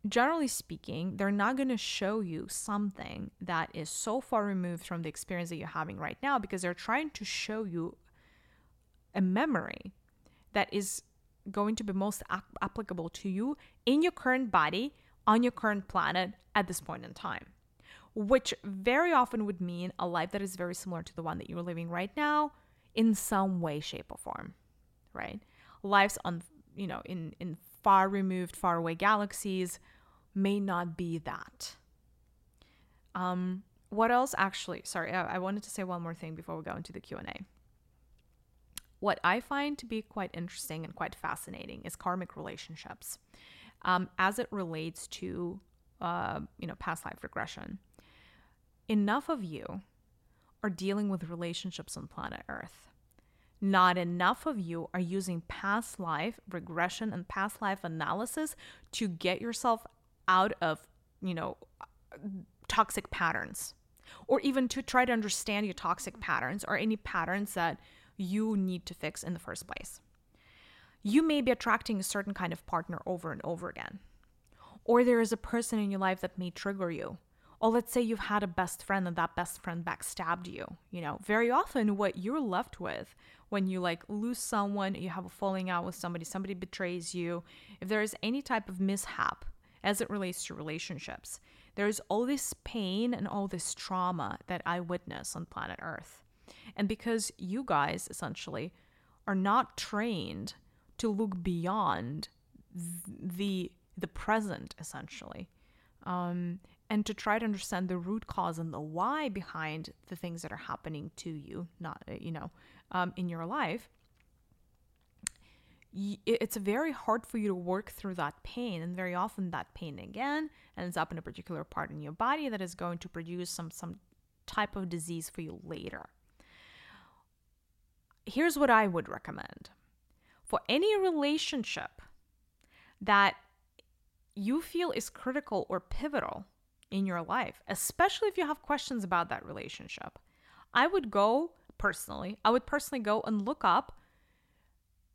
A: generally speaking, they're not going to show you something that is so far removed from the experience that you're having right now because they're trying to show you a memory that is going to be most ap- applicable to you in your current body on your current planet at this point in time which very often would mean a life that is very similar to the one that you're living right now in some way shape or form right lives on you know in in far removed, far away galaxies may not be that. Um, what else actually? Sorry, I, I wanted to say one more thing before we go into the Q&A. What I find to be quite interesting and quite fascinating is karmic relationships um, as it relates to, uh, you know, past life regression. Enough of you are dealing with relationships on planet Earth not enough of you are using past life regression and past life analysis to get yourself out of, you know, toxic patterns or even to try to understand your toxic patterns or any patterns that you need to fix in the first place. You may be attracting a certain kind of partner over and over again. Or there is a person in your life that may trigger you or let's say you've had a best friend and that best friend backstabbed you. You know, very often what you're left with when you like lose someone, you have a falling out with somebody, somebody betrays you, if there is any type of mishap as it relates to relationships, there's all this pain and all this trauma that I witness on planet Earth. And because you guys essentially are not trained to look beyond the the present essentially um, and to try to understand the root cause and the why behind the things that are happening to you not uh, you know um, in your life it's very hard for you to work through that pain and very often that pain again ends up in a particular part in your body that is going to produce some some type of disease for you later. Here's what i would recommend. For any relationship that you feel is critical or pivotal in your life, especially if you have questions about that relationship. I would go personally, I would personally go and look up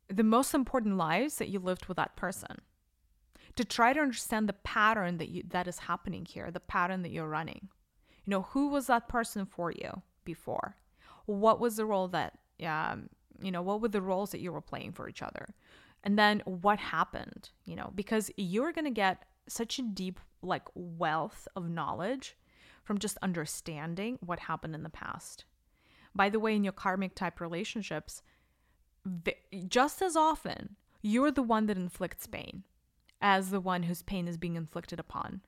A: the most important lives that you lived with that person to try to understand the pattern that you that is happening here, the pattern that you're running. You know, who was that person for you before? What was the role that um, you know, what were the roles that you were playing for each other? And then what happened, you know, because you're going to get such a deep like wealth of knowledge from just understanding what happened in the past. By the way, in your karmic type relationships, just as often, you're the one that inflicts pain as the one whose pain is being inflicted upon.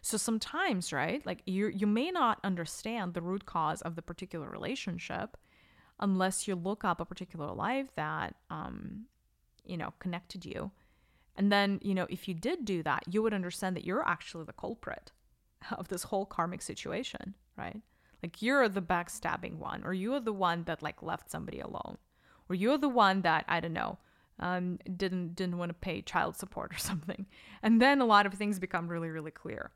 A: So sometimes, right, like you you may not understand the root cause of the particular relationship unless you look up a particular life that um you know connected you and then, you know, if you did do that, you would understand that you're actually the culprit [LAUGHS] of this whole karmic situation, right? Like you're the backstabbing one, or you're the one that like left somebody alone, or you're the one that I don't know um, didn't didn't want to pay child support or [LAUGHS] something. And then a lot of things become really really clear.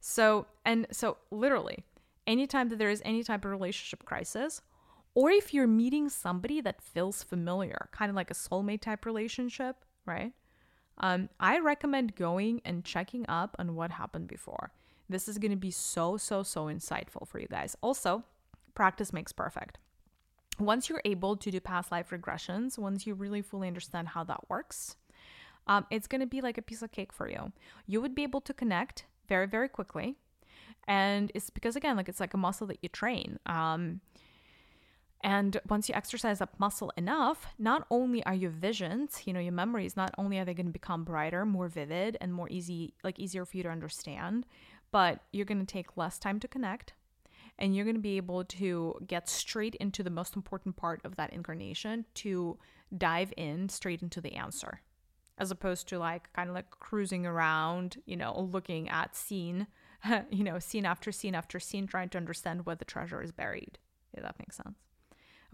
A: So and so literally, anytime that there is any type of relationship crisis, or if you're meeting somebody that feels familiar, kind of like a soulmate type relationship, right? Um, I recommend going and checking up on what happened before. This is going to be so, so, so insightful for you guys. Also, practice makes perfect. Once you're able to do past life regressions, once you really fully understand how that works, um, it's going to be like a piece of cake for you. You would be able to connect very, very quickly. And it's because, again, like it's like a muscle that you train. Um, and once you exercise that muscle enough, not only are your visions, you know, your memories, not only are they going to become brighter, more vivid, and more easy, like easier for you to understand, but you're going to take less time to connect and you're going to be able to get straight into the most important part of that incarnation to dive in straight into the answer as opposed to like kind of like cruising around, you know, looking at scene, [LAUGHS] you know, scene after scene after scene, trying to understand where the treasure is buried. If that makes sense.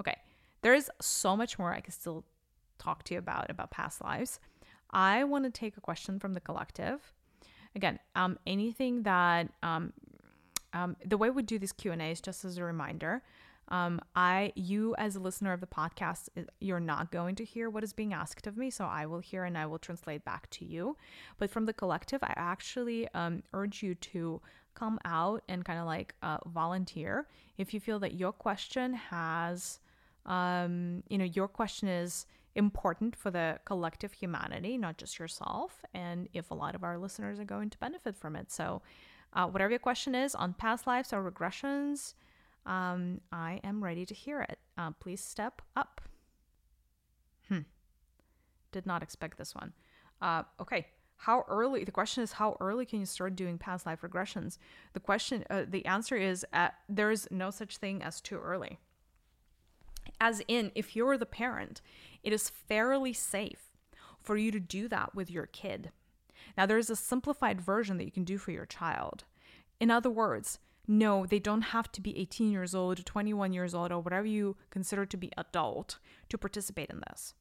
A: Okay, there is so much more I could still talk to you about about past lives. I want to take a question from the collective. Again, um, anything that um, um, the way we do these Q and A is just as a reminder, um, I, you as a listener of the podcast, you're not going to hear what is being asked of me, so I will hear and I will translate back to you. But from the collective, I actually um, urge you to come out and kind of like uh, volunteer if you feel that your question has um, you know, your question is important for the collective humanity, not just yourself, and if a lot of our listeners are going to benefit from it. So, uh, whatever your question is on past lives or regressions, um, I am ready to hear it. Uh, please step up. Hmm. Did not expect this one. Uh, okay. How early? The question is, how early can you start doing past life regressions? The question, uh, the answer is, uh, there is no such thing as too early. As in, if you're the parent, it is fairly safe for you to do that with your kid. Now, there's a simplified version that you can do for your child. In other words, no, they don't have to be 18 years old, 21 years old, or whatever you consider to be adult to participate in this.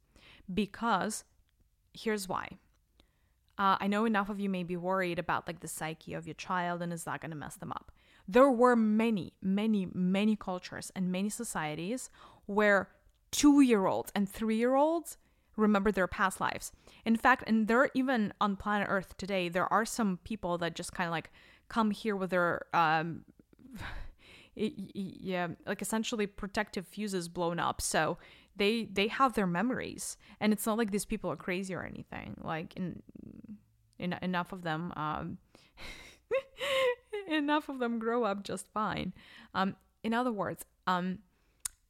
A: Because here's why. Uh, I know enough of you may be worried about like the psyche of your child and is that going to mess them up? There were many, many, many cultures and many societies where two year olds and three year olds remember their past lives. In fact, and there are even on planet Earth today, there are some people that just kind of like come here with their um [SIGHS] yeah, like essentially protective fuses blown up. So they they have their memories, and it's not like these people are crazy or anything. Like in, in enough of them, um, [LAUGHS] enough of them grow up just fine. Um, in other words, um,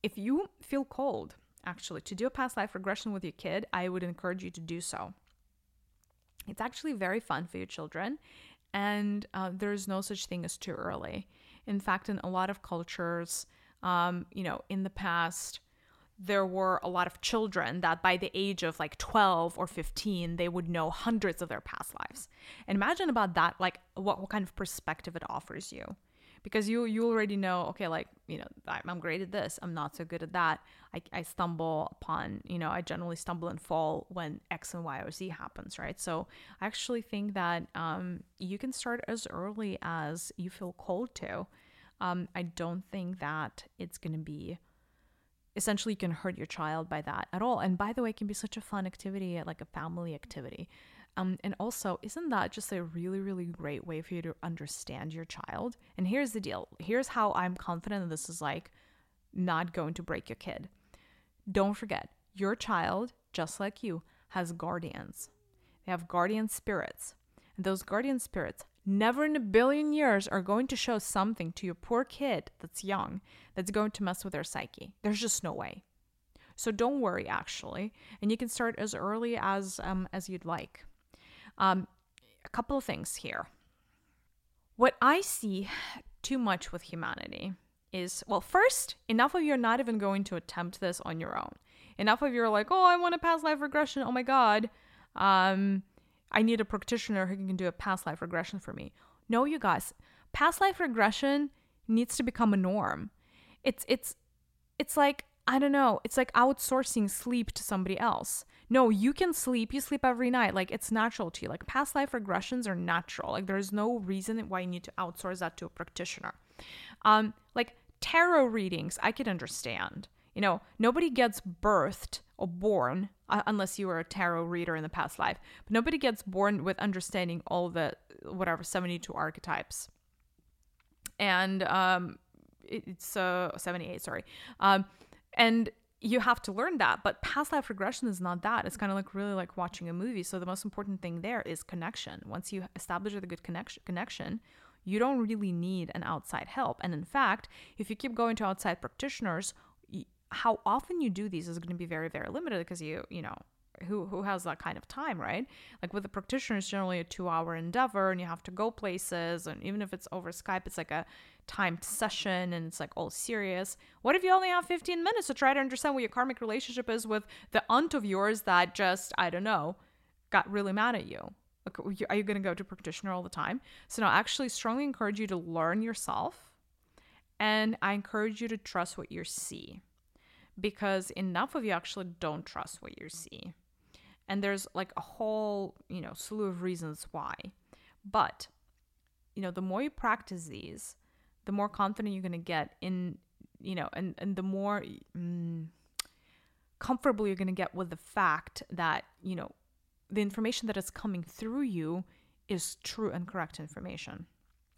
A: if you feel cold, actually, to do a past life regression with your kid, I would encourage you to do so. It's actually very fun for your children, and uh, there's no such thing as too early. In fact, in a lot of cultures, um, you know, in the past, there were a lot of children that by the age of like 12 or 15 they would know hundreds of their past lives and imagine about that like what, what kind of perspective it offers you because you you already know okay like you know i'm great at this i'm not so good at that. I, I stumble upon you know i generally stumble and fall when x and y or z happens right? So i actually think that um, you can start as early as you feel cold to. Um, i don't think that it's going to be essentially you can hurt your child by that at all. And by the way it can be such a fun activity like a family activity um, and also, isn't that just a really, really great way for you to understand your child? And here's the deal here's how I'm confident that this is like not going to break your kid. Don't forget, your child, just like you, has guardians. They have guardian spirits. And those guardian spirits never in a billion years are going to show something to your poor kid that's young that's going to mess with their psyche. There's just no way. So don't worry, actually, and you can start as early as um, as you'd like. Um, a couple of things here. What I see too much with humanity is well, first, enough of you are not even going to attempt this on your own. Enough of you are like, oh, I want a past life regression. Oh my God. Um, I need a practitioner who can do a past life regression for me. No, you guys, past life regression needs to become a norm. It's it's it's like I don't know, it's like outsourcing sleep to somebody else. No, you can sleep. You sleep every night. Like it's natural to you. Like past life regressions are natural. Like there's no reason why you need to outsource that to a practitioner. Um, like tarot readings, I could understand. You know, nobody gets birthed or born uh, unless you were a tarot reader in the past life. But nobody gets born with understanding all the whatever 72 archetypes. And um it's uh 78, sorry. Um and you have to learn that but past life regression is not that. It's kind of like really like watching a movie. So the most important thing there is connection. Once you establish a good connection connection you don't really need an outside help. And in fact if you keep going to outside practitioners how often you do these is going to be very very limited because you you know who who has that kind of time right? Like with a practitioner it's generally a two hour endeavor and you have to go places and even if it's over skype it's like a timed session and it's like all serious. What if you only have 15 minutes to try to understand what your karmic relationship is with the aunt of yours that just i don't know got really mad at you? Are you going to go to practitioner all the time? So no I actually strongly encourage you to learn yourself and i encourage you to trust what you see because enough of you actually don't trust what you see and there's like a whole, you know, slew of reasons why. But, you know, the more you practice these, the more confident you're going to get in, you know, and, and the more mm, comfortable you're going to get with the fact that, you know, the information that is coming through you is true and correct information.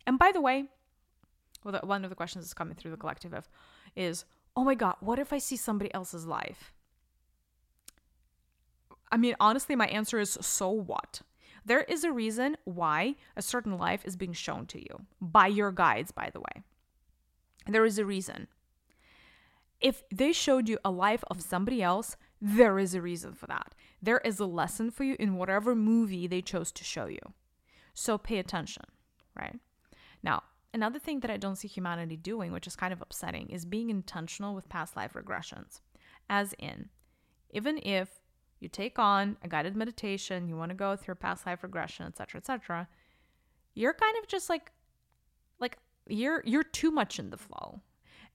A: And by the way, well, one of the questions that's coming through the collective is, oh my God, what if I see somebody else's life? I mean, honestly, my answer is so what? There is a reason why a certain life is being shown to you by your guides, by the way. There is a reason. If they showed you a life of somebody else, there is a reason for that. There is a lesson for you in whatever movie they chose to show you. So pay attention, right? Now, another thing that I don't see humanity doing, which is kind of upsetting, is being intentional with past life regressions. As in, even if you take on a guided meditation, you want to go through past life regression, etc., etc., you're kind of just like like you're you're too much in the flow.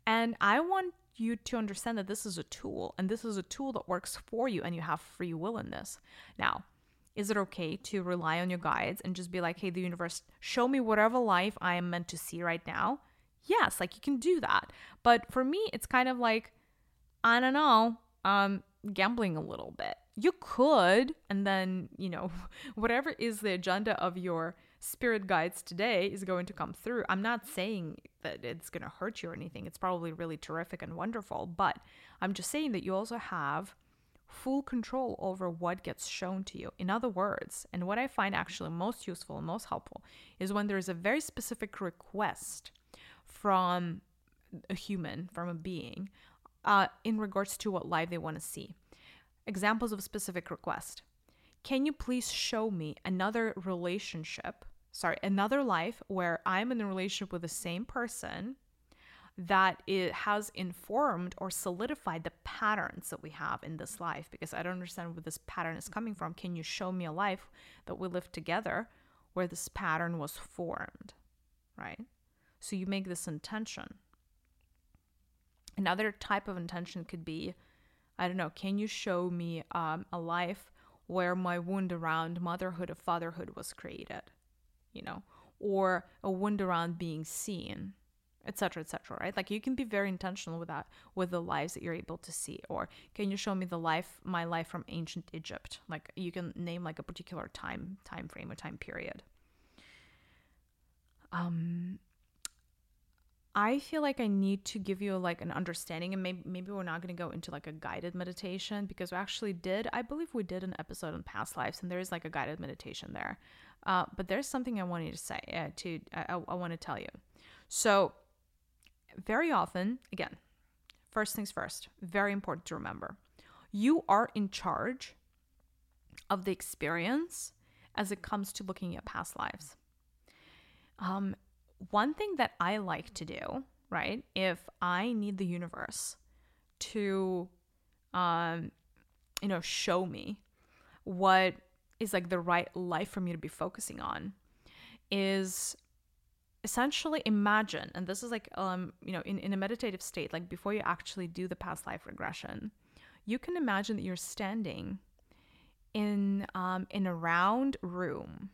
A: And I want you to understand that this is a tool and this is a tool that works for you and you have free will in this. Now, is it okay to rely on your guides and just be like, hey, the universe, show me whatever life I am meant to see right now? Yes, like you can do that. But for me, it's kind of like, I don't know, um, gambling a little bit you could and then you know [LAUGHS] whatever is the agenda of your spirit guides today is going to come through. I'm not saying that it's going to hurt you or anything. It's probably really terrific and wonderful but i'm just saying that you also have full control over what gets shown to you. In other words and what i find actually most useful and most helpful is when there's a very specific request from a human from a being uh, in regards to what life they want to see Examples of specific request. Can you please show me another relationship, sorry, another life where I'm in a relationship with the same person that it has informed or solidified the patterns that we have in this life because I don't understand where this pattern is coming from. Can you show me a life that we lived together where this pattern was formed? Right? So you make this intention. Another type of intention could be I don't know, can you show me um, a life where my wound around motherhood or fatherhood was created? You know, or a wound around being seen, etc., etc. right? Like you can be very intentional with that, with the lives that you're able to see. Or can you show me the life, my life from ancient Egypt? Like you can name like a particular time, time frame or time period. Um, I feel like I need to give you like an understanding, and maybe maybe we're not going to go into like a guided meditation because we actually did. I believe we did an episode on past lives, and there is like a guided meditation there. Uh, but there's something I wanted to say uh, to I, I want to tell you. So very often, again, first things first, very important to remember, you are in charge of the experience as it comes to looking at past lives. Um, one thing that I like to do, right, if I need the universe to, um, you know, show me what is like the right life for me to be focusing on, is essentially imagine, and this is like, um, you know, in, in a meditative state, like before you actually do the past life regression, you can imagine that you're standing in um, in a round room,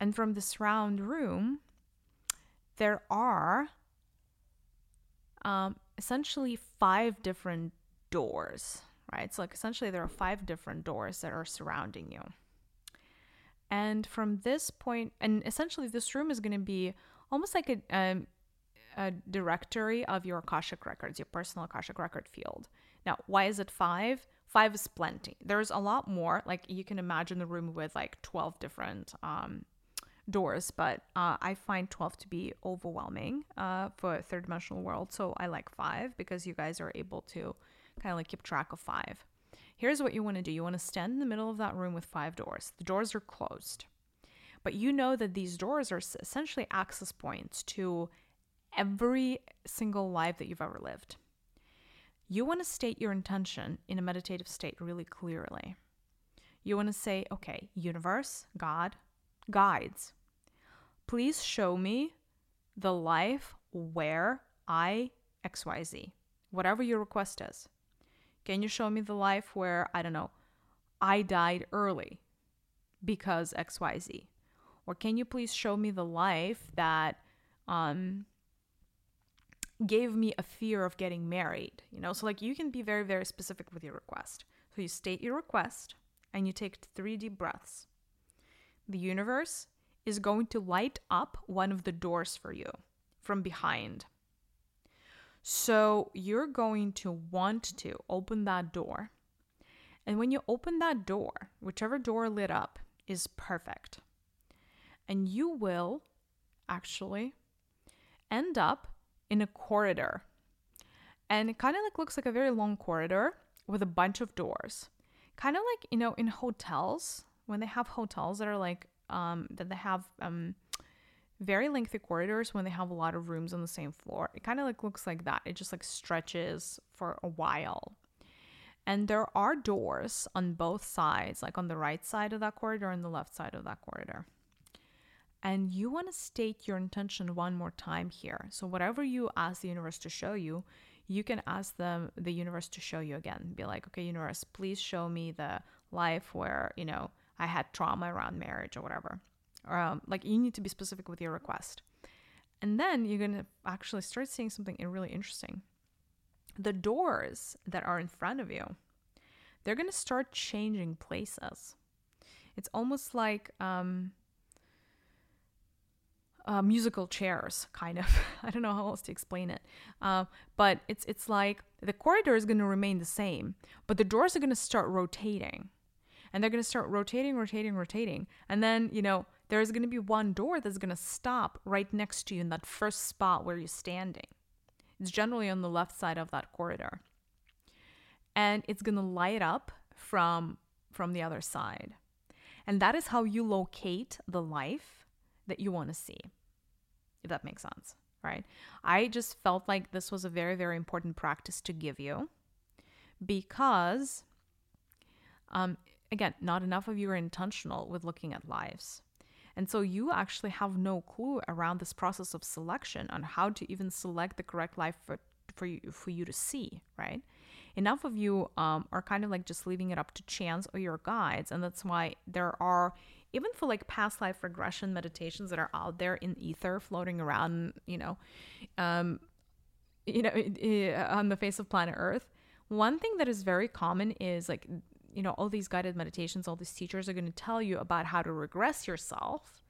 A: and from this round room, there are um, essentially five different doors, right? So, like, essentially, there are five different doors that are surrounding you. And from this point, and essentially, this room is going to be almost like a, um, a directory of your Akashic records, your personal Akashic record field. Now, why is it five? Five is plenty. There's a lot more. Like you can imagine the room with like 12 different um, doors, but uh, I find 12 to be overwhelming uh, for a third dimensional world. So I like five because you guys are able to kind of like keep track of five. Here's what you want to do you want to stand in the middle of that room with five doors. The doors are closed, but you know that these doors are essentially access points to every single life that you've ever lived. You want to state your intention in a meditative state really clearly. You want to say, okay, universe, God, guides, please show me the life where I XYZ, whatever your request is. Can you show me the life where, I don't know, I died early because XYZ? Or can you please show me the life that um, gave me a fear of getting married? You know, so like you can be very, very specific with your request. So you state your request and you take three deep breaths. The universe is going to light up one of the doors for you from behind. So you're going to want to open that door. And when you open that door, whichever door lit up is perfect. And you will actually end up in a corridor. And it kind of like looks like a very long corridor with a bunch of doors. Kind of like, you know, in hotels, when they have hotels that are like um that they have um very lengthy corridors when they have a lot of rooms on the same floor. It kind of like looks like that. It just like stretches for a while. And there are doors on both sides, like on the right side of that corridor and the left side of that corridor. And you want to state your intention one more time here. So whatever you ask the universe to show you, you can ask them the universe to show you again. Be like, okay, universe, please show me the life where, you know, I had trauma around marriage or whatever um, like you need to be specific with your request. And then you're going to actually start seeing something really interesting. The doors that are in front of you, they're going to start changing places. It's almost like um, uh, musical chairs, kind of. [LAUGHS] I don't know how else to explain it, uh, but it's it's like the corridor is going to remain the same, but the doors are going to start rotating, and they're going to start rotating, rotating, rotating, and then you know there's going to be one door that's going to stop right next to you in that first spot where you're standing. It's generally on the left side of that corridor. And it's going to light up from from the other side. And that is how you locate the life that you want to see. If that makes sense, right? I just felt like this was a very very important practice to give you because um again, not enough of you are intentional with looking at lives. And so you actually have no clue around this process of selection on how to even select the correct life for, for you for you to see, right? Enough of you um, are kind of like just leaving it up to chance or your guides, and that's why there are even for like past life regression meditations that are out there in ether floating around, you know, um, you know, on the face of planet Earth. One thing that is very common is like you know, all these guided meditations, all these teachers are going to tell you about how to regress yourself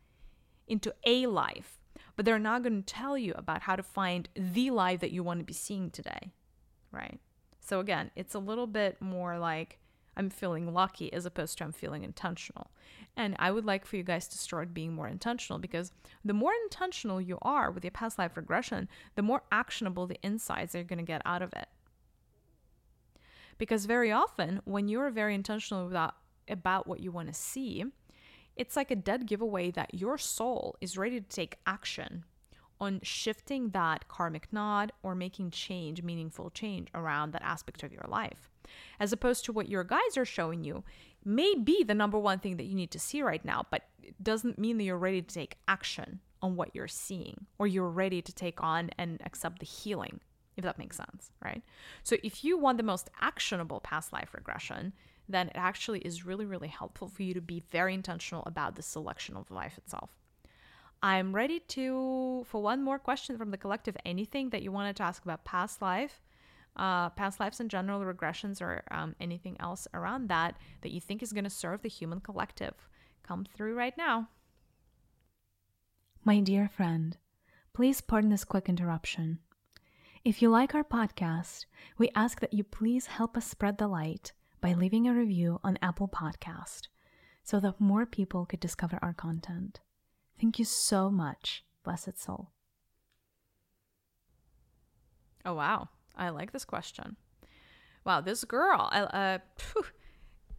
A: into a life, but they're not going to tell you about how to find the life that you want to be seeing today, right? So again, it's a little bit more like I'm feeling lucky as opposed to I'm feeling intentional. And I would like for you guys to start being more intentional because the more intentional you are with your past life regression, the more actionable the insights you're going to get out of it. Because very often, when you're very intentional about, about what you want to see, it's like a dead giveaway that your soul is ready to take action on shifting that karmic knot or making change, meaningful change around that aspect of your life. As opposed to what your guides are showing you may be the number one thing that you need to see right now, but it doesn't mean that you're ready to take action on what you're seeing or you're ready to take on and accept the healing if that makes sense, right? So if you want the most actionable past life regression, then it actually is really, really helpful for you to be very intentional about the selection of life itself. I'm ready to for one more question from the collective. Anything that you wanted to ask about past life, uh, past lives in general, regressions, or um, anything else around that that you think is going to serve the human collective, come through right now.
B: My dear friend, please pardon this quick interruption. If you like our podcast, we ask that you please help us spread the light by leaving a review on Apple Podcast so that more people could discover our content. Thank you so much, blessed soul.
A: Oh, wow. I like this question. Wow, this girl, uh, phew,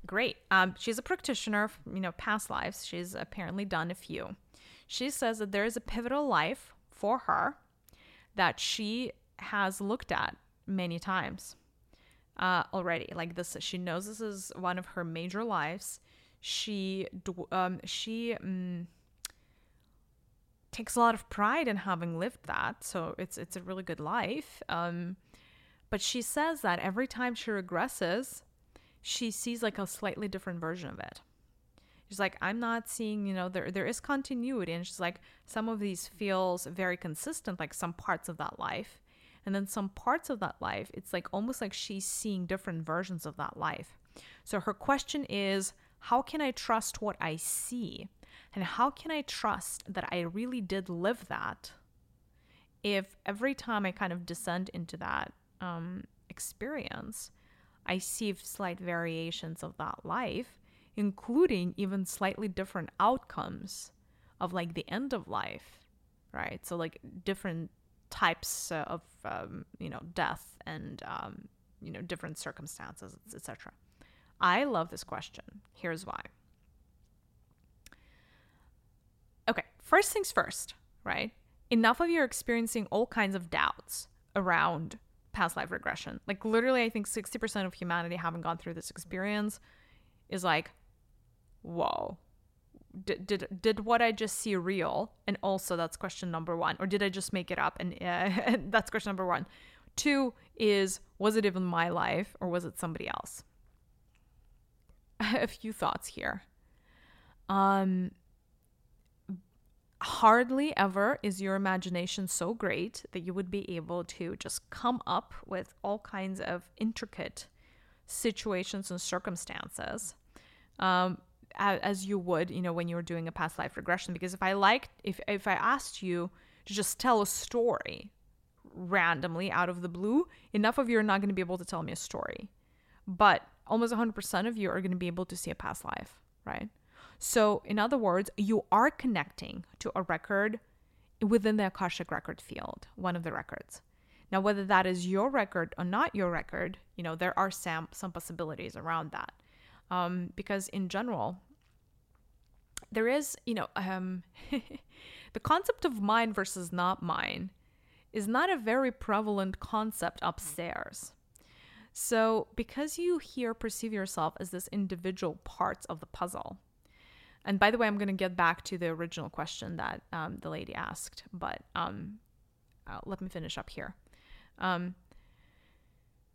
A: great. Um, she's a practitioner, you know, past lives. She's apparently done a few. She says that there is a pivotal life for her that she has looked at many times uh, already. Like this, she knows this is one of her major lives. She, um, she, um, takes a lot of pride in having lived that. So it's it's a really good life. Um, but she says that every time she regresses, she sees like a slightly different version of it. She's like, I'm not seeing, you know, there there is continuity, and she's like, some of these feels very consistent, like some parts of that life, and then some parts of that life, it's like almost like she's seeing different versions of that life. So her question is, how can I trust what I see? And how can I trust that I really did live that if every time I kind of descend into that um, experience, I see slight variations of that life, including even slightly different outcomes of like the end of life, right? So, like different types of, um, you know, death and, um, you know, different circumstances, etc. I love this question. Here's why. Okay, first things first, right? Enough of you experiencing all kinds of doubts around past life regression. Like literally I think 60% of humanity having gone through this experience is like whoa. Did, did did what I just see real? And also that's question number 1 or did I just make it up and uh, [LAUGHS] that's question number 1. 2 is was it even my life or was it somebody else? [LAUGHS] a few thoughts here. Um hardly ever is your imagination so great that you would be able to just come up with all kinds of intricate situations and circumstances um, as you would you know when you were doing a past life regression because if i liked if, if i asked you to just tell a story randomly out of the blue enough of you are not going to be able to tell me a story but almost 100% of you are going to be able to see a past life right so, in other words, you are connecting to a record within the Akashic record field, one of the records. Now, whether that is your record or not your record, you know, there are some, some possibilities around that. Um, because in general, there is, you know, um, [LAUGHS] the concept of mine versus not mine is not a very prevalent concept upstairs. So, because you here perceive yourself as this individual parts of the puzzle, and by the way, I'm going to get back to the original question that um, the lady asked, but um, uh, let me finish up here. Um,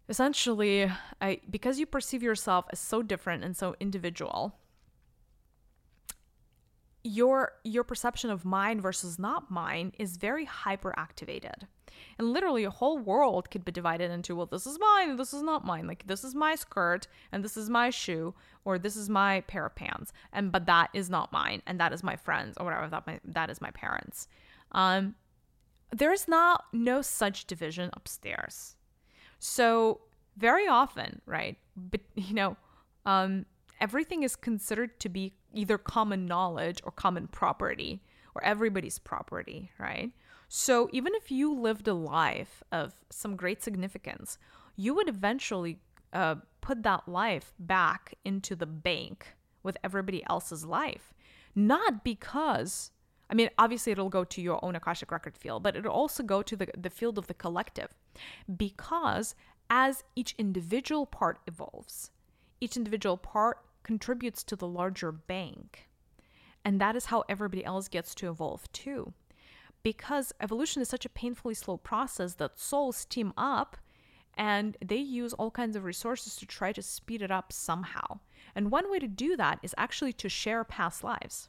A: essentially, I, because you perceive yourself as so different and so individual, your your perception of mine versus not mine is very hyperactivated. And literally a whole world could be divided into well this is mine and this is not mine. Like this is my skirt and this is my shoe or this is my pair of pants and but that is not mine and that is my friends or whatever that my, that is my parents. Um there's not no such division upstairs. So very often, right? But [LAUGHS] you know, um everything is considered to be either common knowledge or common property or everybody's property, right? So even if you lived a life of some great significance, you would eventually uh, put that life back into the bank with everybody else's life. Not because, I mean, obviously it'll go to your own Akashic record field, but it'll also go to the, the field of the collective. Because as each individual part evolves, each individual part contributes to the larger bank. And that is how everybody else gets to evolve too. Because evolution is such a painfully slow process that souls team up and they use all kinds of resources to try to speed it up somehow. And one way to do that is actually to share past lives.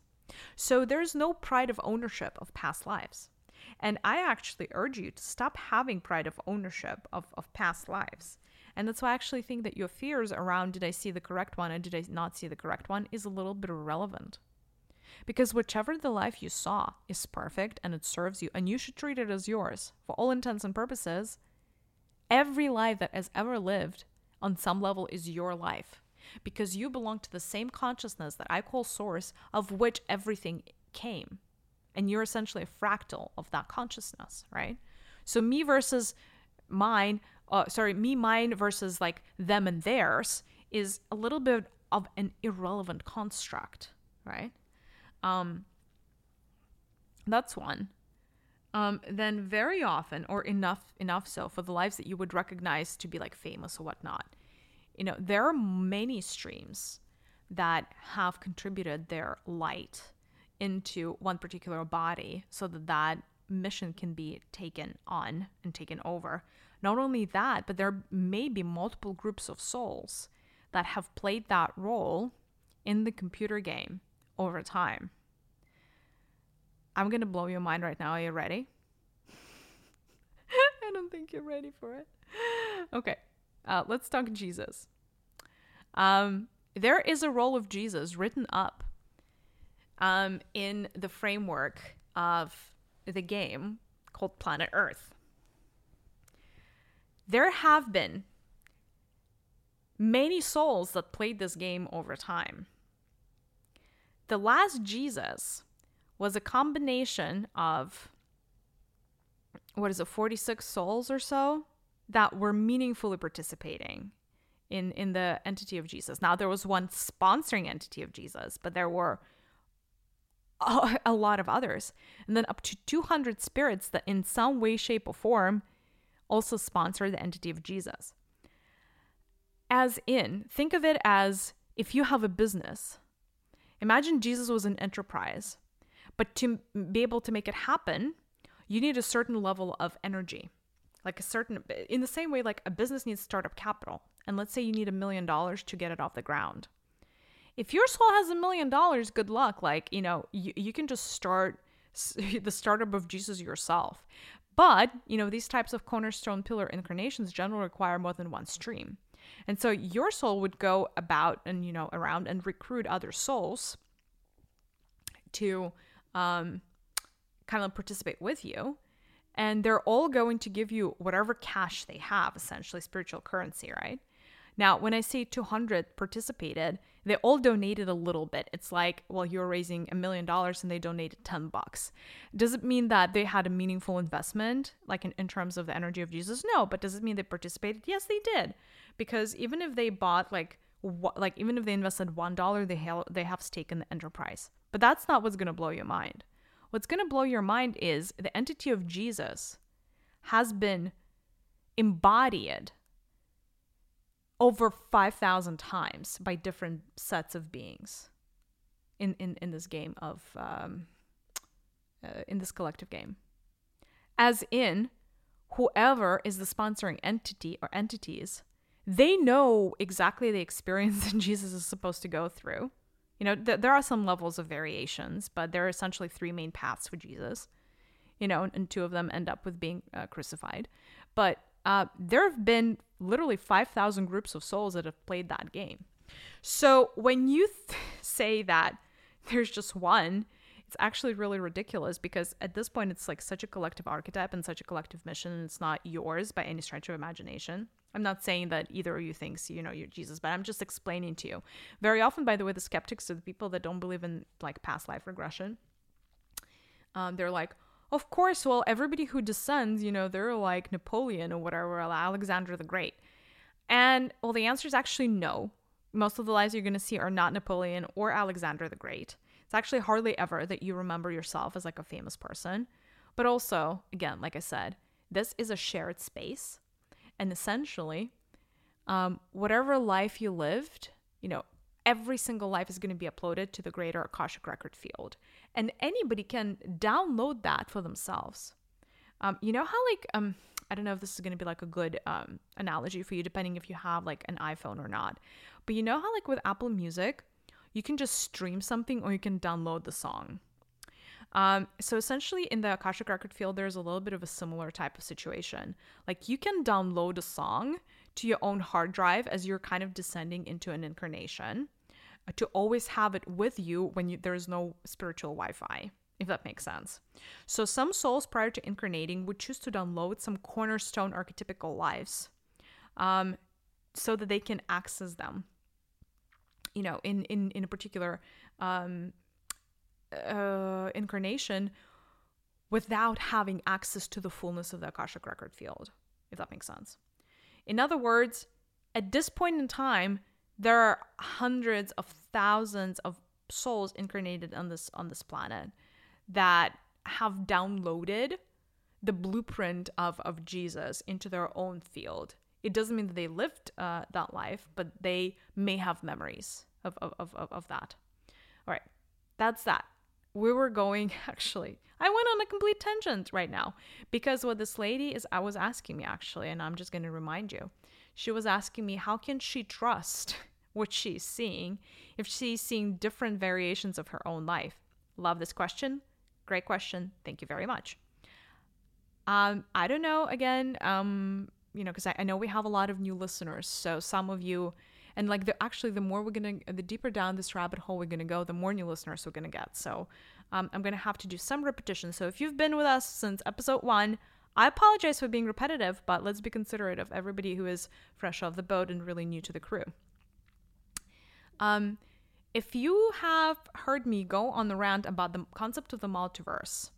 A: So there's no pride of ownership of past lives. And I actually urge you to stop having pride of ownership of, of past lives. And that's why I actually think that your fears around did I see the correct one and did I not see the correct one is a little bit irrelevant. Because whichever the life you saw is perfect and it serves you, and you should treat it as yours for all intents and purposes, every life that has ever lived on some level is your life because you belong to the same consciousness that I call source, of which everything came. And you're essentially a fractal of that consciousness, right? So, me versus mine, uh, sorry, me, mine versus like them and theirs is a little bit of an irrelevant construct, right? Um, that's one. Um, then very often, or enough enough so for the lives that you would recognize to be like famous or whatnot, you know, there are many streams that have contributed their light into one particular body so that that mission can be taken on and taken over. Not only that, but there may be multiple groups of souls that have played that role in the computer game over time. I'm going to blow your mind right now. Are you ready? [LAUGHS] I don't think you're ready for it. Okay. Uh, let's talk Jesus. Um, there is a role of Jesus written up um, in the framework of the game called Planet Earth. There have been many souls that played this game over time. The last Jesus was a combination of what is it 46 souls or so that were meaningfully participating in in the entity of Jesus. Now there was one sponsoring entity of Jesus, but there were a, a lot of others, and then up to 200 spirits that in some way, shape, or form also sponsor the entity of Jesus. As in, think of it as if you have a business. Imagine Jesus was an enterprise, but to be able to make it happen, you need a certain level of energy. Like a certain, in the same way, like a business needs startup capital and let's say you need a million dollars to get it off the ground. If your soul has a million dollars, good luck. Like, you know, you, you can just start [LAUGHS] the startup of Jesus yourself. But, you know, these types of cornerstone pillar incarnations generally require more than one stream. And so your soul would go about and, you know, around and recruit other souls to um, kind of participate with you. And they're all going to give you whatever cash they have, essentially spiritual currency, right? Now, when I say 200 participated, they all donated a little bit. It's like, well, you're raising a million dollars and they donated 10 bucks. Does it mean that they had a meaningful investment, like in, in terms of the energy of Jesus? No, but does it mean they participated? Yes, they did. Because even if they bought like, wh- like even if they invested one dollar, they ha- they have stake in the enterprise. But that's not what's gonna blow your mind. What's gonna blow your mind is the entity of Jesus has been embodied over 5,000 times by different sets of beings in, in, in this game of, um, uh, in this collective game. As in, whoever is the sponsoring entity or entities, they know exactly the experience [LAUGHS] that Jesus is supposed to go through. You know, th- there are some levels of variations, but there are essentially three main paths for Jesus. You know, and, two of them end up with being uh, crucified. But uh, there have been literally 5,000 groups of souls that have played that game. So when you th- [LAUGHS] say that there's just one, it's actually really ridiculous because at this point it's like such a collective archetype and such a collective mission and it's not yours by any stretch of imagination i'm not saying that either of you thinks you know you're jesus but i'm just explaining to you very often by the way the skeptics are the people that don't believe in like past life regression um, they're like of course, well, everybody who descends, you know, they're like Napoleon or whatever, Alexander the Great. And well, the answer is actually no. Most of the lives you're going to see are not Napoleon or Alexander the Great. It's actually hardly ever that you remember yourself as like a famous person. But also, again, like I said, this is a shared space. And essentially, um, whatever life you lived, you know, every single life is going to be uploaded to the greater Akashic record field. And anybody can download that for themselves. Um, you know how, like, um, I don't know if this is going to be like a good um, analogy for you, depending if you have like an iPhone or not. But you know how, like, with Apple Music, you can just stream something or you can download the song. Um, so essentially, in the Akashic record field, there's a little bit of a similar type of situation. Like you can download a song to your own hard drive as you're kind of descending into an incarnation uh, to always have it with you when you, there's no spiritual Wi-Fi. If that makes sense. So, some souls prior to incarnating would choose to download some cornerstone archetypical lives um, so that they can access them you know in in in a particular um uh, incarnation without having access to the fullness of the Akashic record field, if that makes sense. In other words, at this point in time, there are hundreds of thousands of souls incarnated on this on this planet that have downloaded the blueprint of, of Jesus into their own field. It doesn't mean that they lived uh, that life, but they may have memories of, of, of, of that. All right, that's that. We were going [LAUGHS] actually i went on a complete tangent right now because what this lady is i was asking me actually and i'm just going to remind you she was asking me how can she trust [LAUGHS] what she's seeing if she's seeing different variations of her own life? Love this question. Great question. Thank you very much. Um i don't know again um you know because I, I know we have a lot of new listeners so some of you and like the actually the more we're gonna the deeper down this rabbit hole we're gonna go the more new listeners we're gonna get. So um, i'm gonna have to do some repetition. So if you've been with us since episode one i apologize for being repetitive but let's be considerate of everybody who is fresh off the boat and really new to the crew. Um, if you have heard me go on the rant about the concept of the multiverse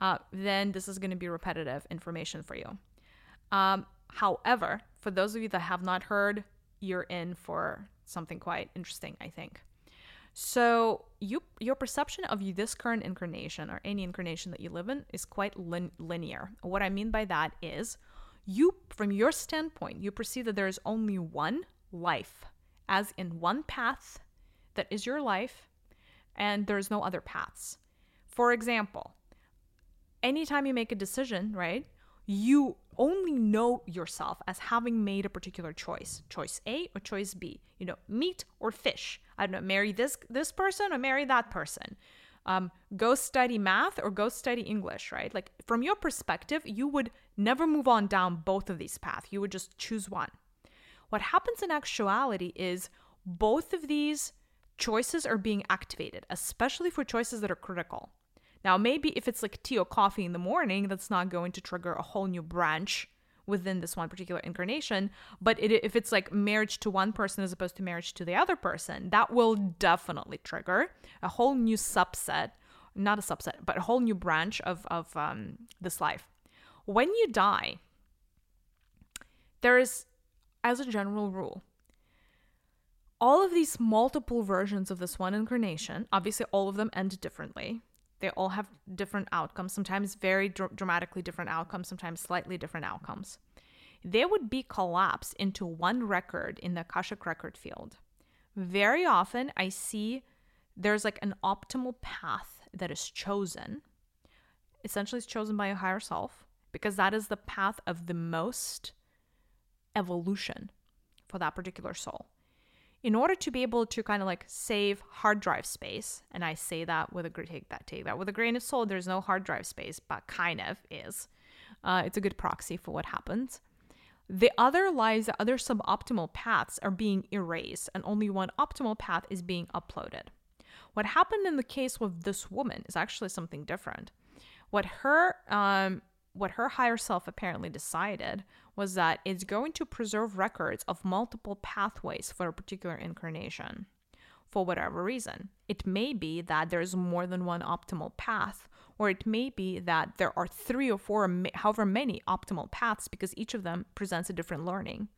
A: uh, then this is going to be repetitive information for you. Um, however for those of you that have not heard you're in for something quite interesting, I think. So, you your perception of you, this current incarnation or any incarnation that you live in is quite lin- linear. What I mean by that is you from your standpoint, you perceive that there is only one life, as in one path that is your life and there's no other paths. For example, anytime you make a decision, right? You only know yourself as having made a particular choice choice a or choice b you know meat or fish. I don't know marry this this person or marry that person. Um, go study math or go study english right? Like from your perspective you would never move on down both of these paths. You would just choose one. What happens in actuality is both of these choices are being activated especially for choices that are critical now, maybe if it's like tea or coffee in the morning, that's not going to trigger a whole new branch within this one particular incarnation. But it, if it's like marriage to one person as opposed to marriage to the other person, that will definitely trigger a whole new subset, not a subset, but a whole new branch of, of um, this life. When you die, there is, as a general rule, all of these multiple versions of this one incarnation, obviously, all of them end differently they all have different outcomes, sometimes very dr- dramatically different outcomes, sometimes slightly different outcomes. They would be collapsed into one record in the Akashic record field. Very often, I see there's like an optimal path that is chosen. Essentially, it's chosen by a higher self because that is the path of the most evolution for that particular soul in order to be able to kind of like save hard drive space, and I say that with a take that take that with a grain of salt. There's no hard drive space, but kind of is. Uh, it's a good proxy for what happens. The other lies, the other suboptimal paths are being erased, and only one optimal path is being uploaded. What happened in the case with this woman is actually something different. What her um, what her higher self apparently decided was that it's going to preserve records of multiple pathways for a particular incarnation. For whatever reason, it may be that there's more than one optimal path, or it may be that there are three or four, however many optimal paths, because each of them presents a different learning.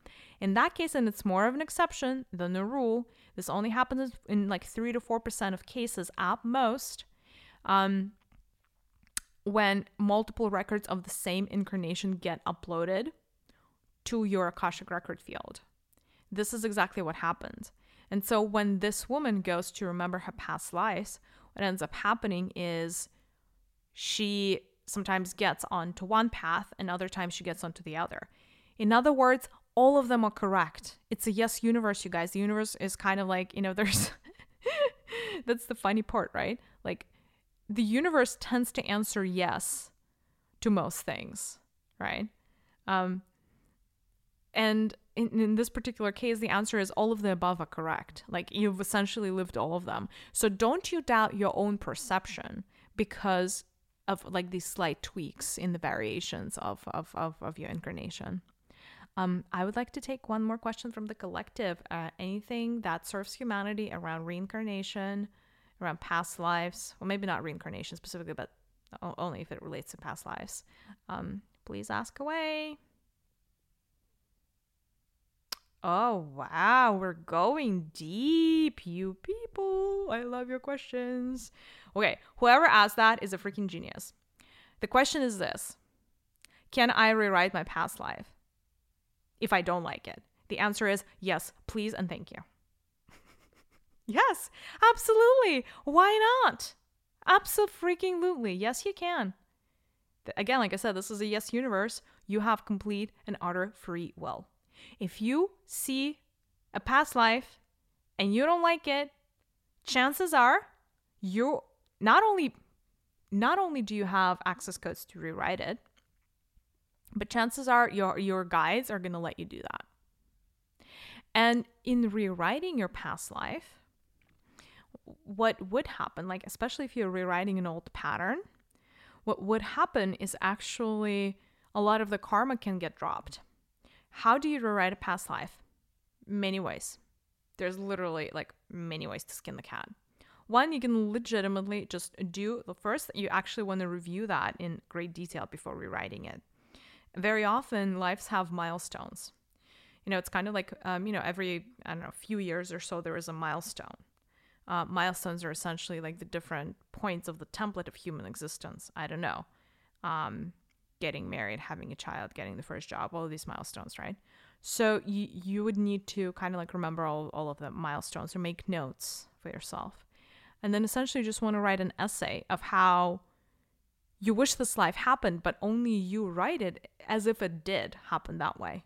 A: In that case, and it's more of an exception than the rule, this only happens in like 3 to 4% of cases at most. Um, when multiple records of the same incarnation get uploaded to your Akashic record field. This is exactly what happens. And so when this woman goes to remember her past lives, what ends up happening is she sometimes gets onto one path and other times she gets onto the other. In other words, all of them are correct. It's a yes universe, you guys. The universe is kind of like, you know, there's [LAUGHS] that's the funny part, right? Like the universe tends to answer yes to most things, right? Um, and in, in this particular case, the answer is all of the above are correct. Like you've essentially lived all of them. So don't you doubt your own perception because of like these slight tweaks in the variations of, of, of, of your incarnation. Um, I would like to take one more question from the collective. Uh, anything that serves humanity around reincarnation, around past lives, well, maybe not reincarnation specifically, but only if it relates to past lives. Um, please ask away. Oh, wow. We're going deep, you people. I love your questions. Okay, whoever asked that is a freaking genius. The question is this Can I rewrite my past life if I don't like it? The answer is yes, please, and thank you. Yes, absolutely. Why not? Absolutely. Yes, you can. Again, like I said, this is a yes universe. You have complete and utter free will. If you see a past life and you don't like it, chances are you not only not only do you have access codes to rewrite it, but chances are your your guides are going to let you do that. And in rewriting your past life, what would happen, like especially if you're rewriting an old pattern, what would happen is actually a lot of the karma can get dropped. How do you rewrite a past life? Many ways. There's literally like many ways to skin the cat. One, you can legitimately just do the first, you actually want to review that in great detail before rewriting it. Very often, lives have milestones. You know, it's kind of like, um, you know, every, I don't know, few years or so, there is a milestone. Uh, milestones are essentially like the different points of the template of human existence. I don't know. Um, getting married, having a child, getting the first job, all of these milestones, right? So you you would need to kind of like remember all, all of the milestones or make notes for yourself. And then essentially just want to write an essay of how you wish this life happened, but only you write it as if it did happen that way.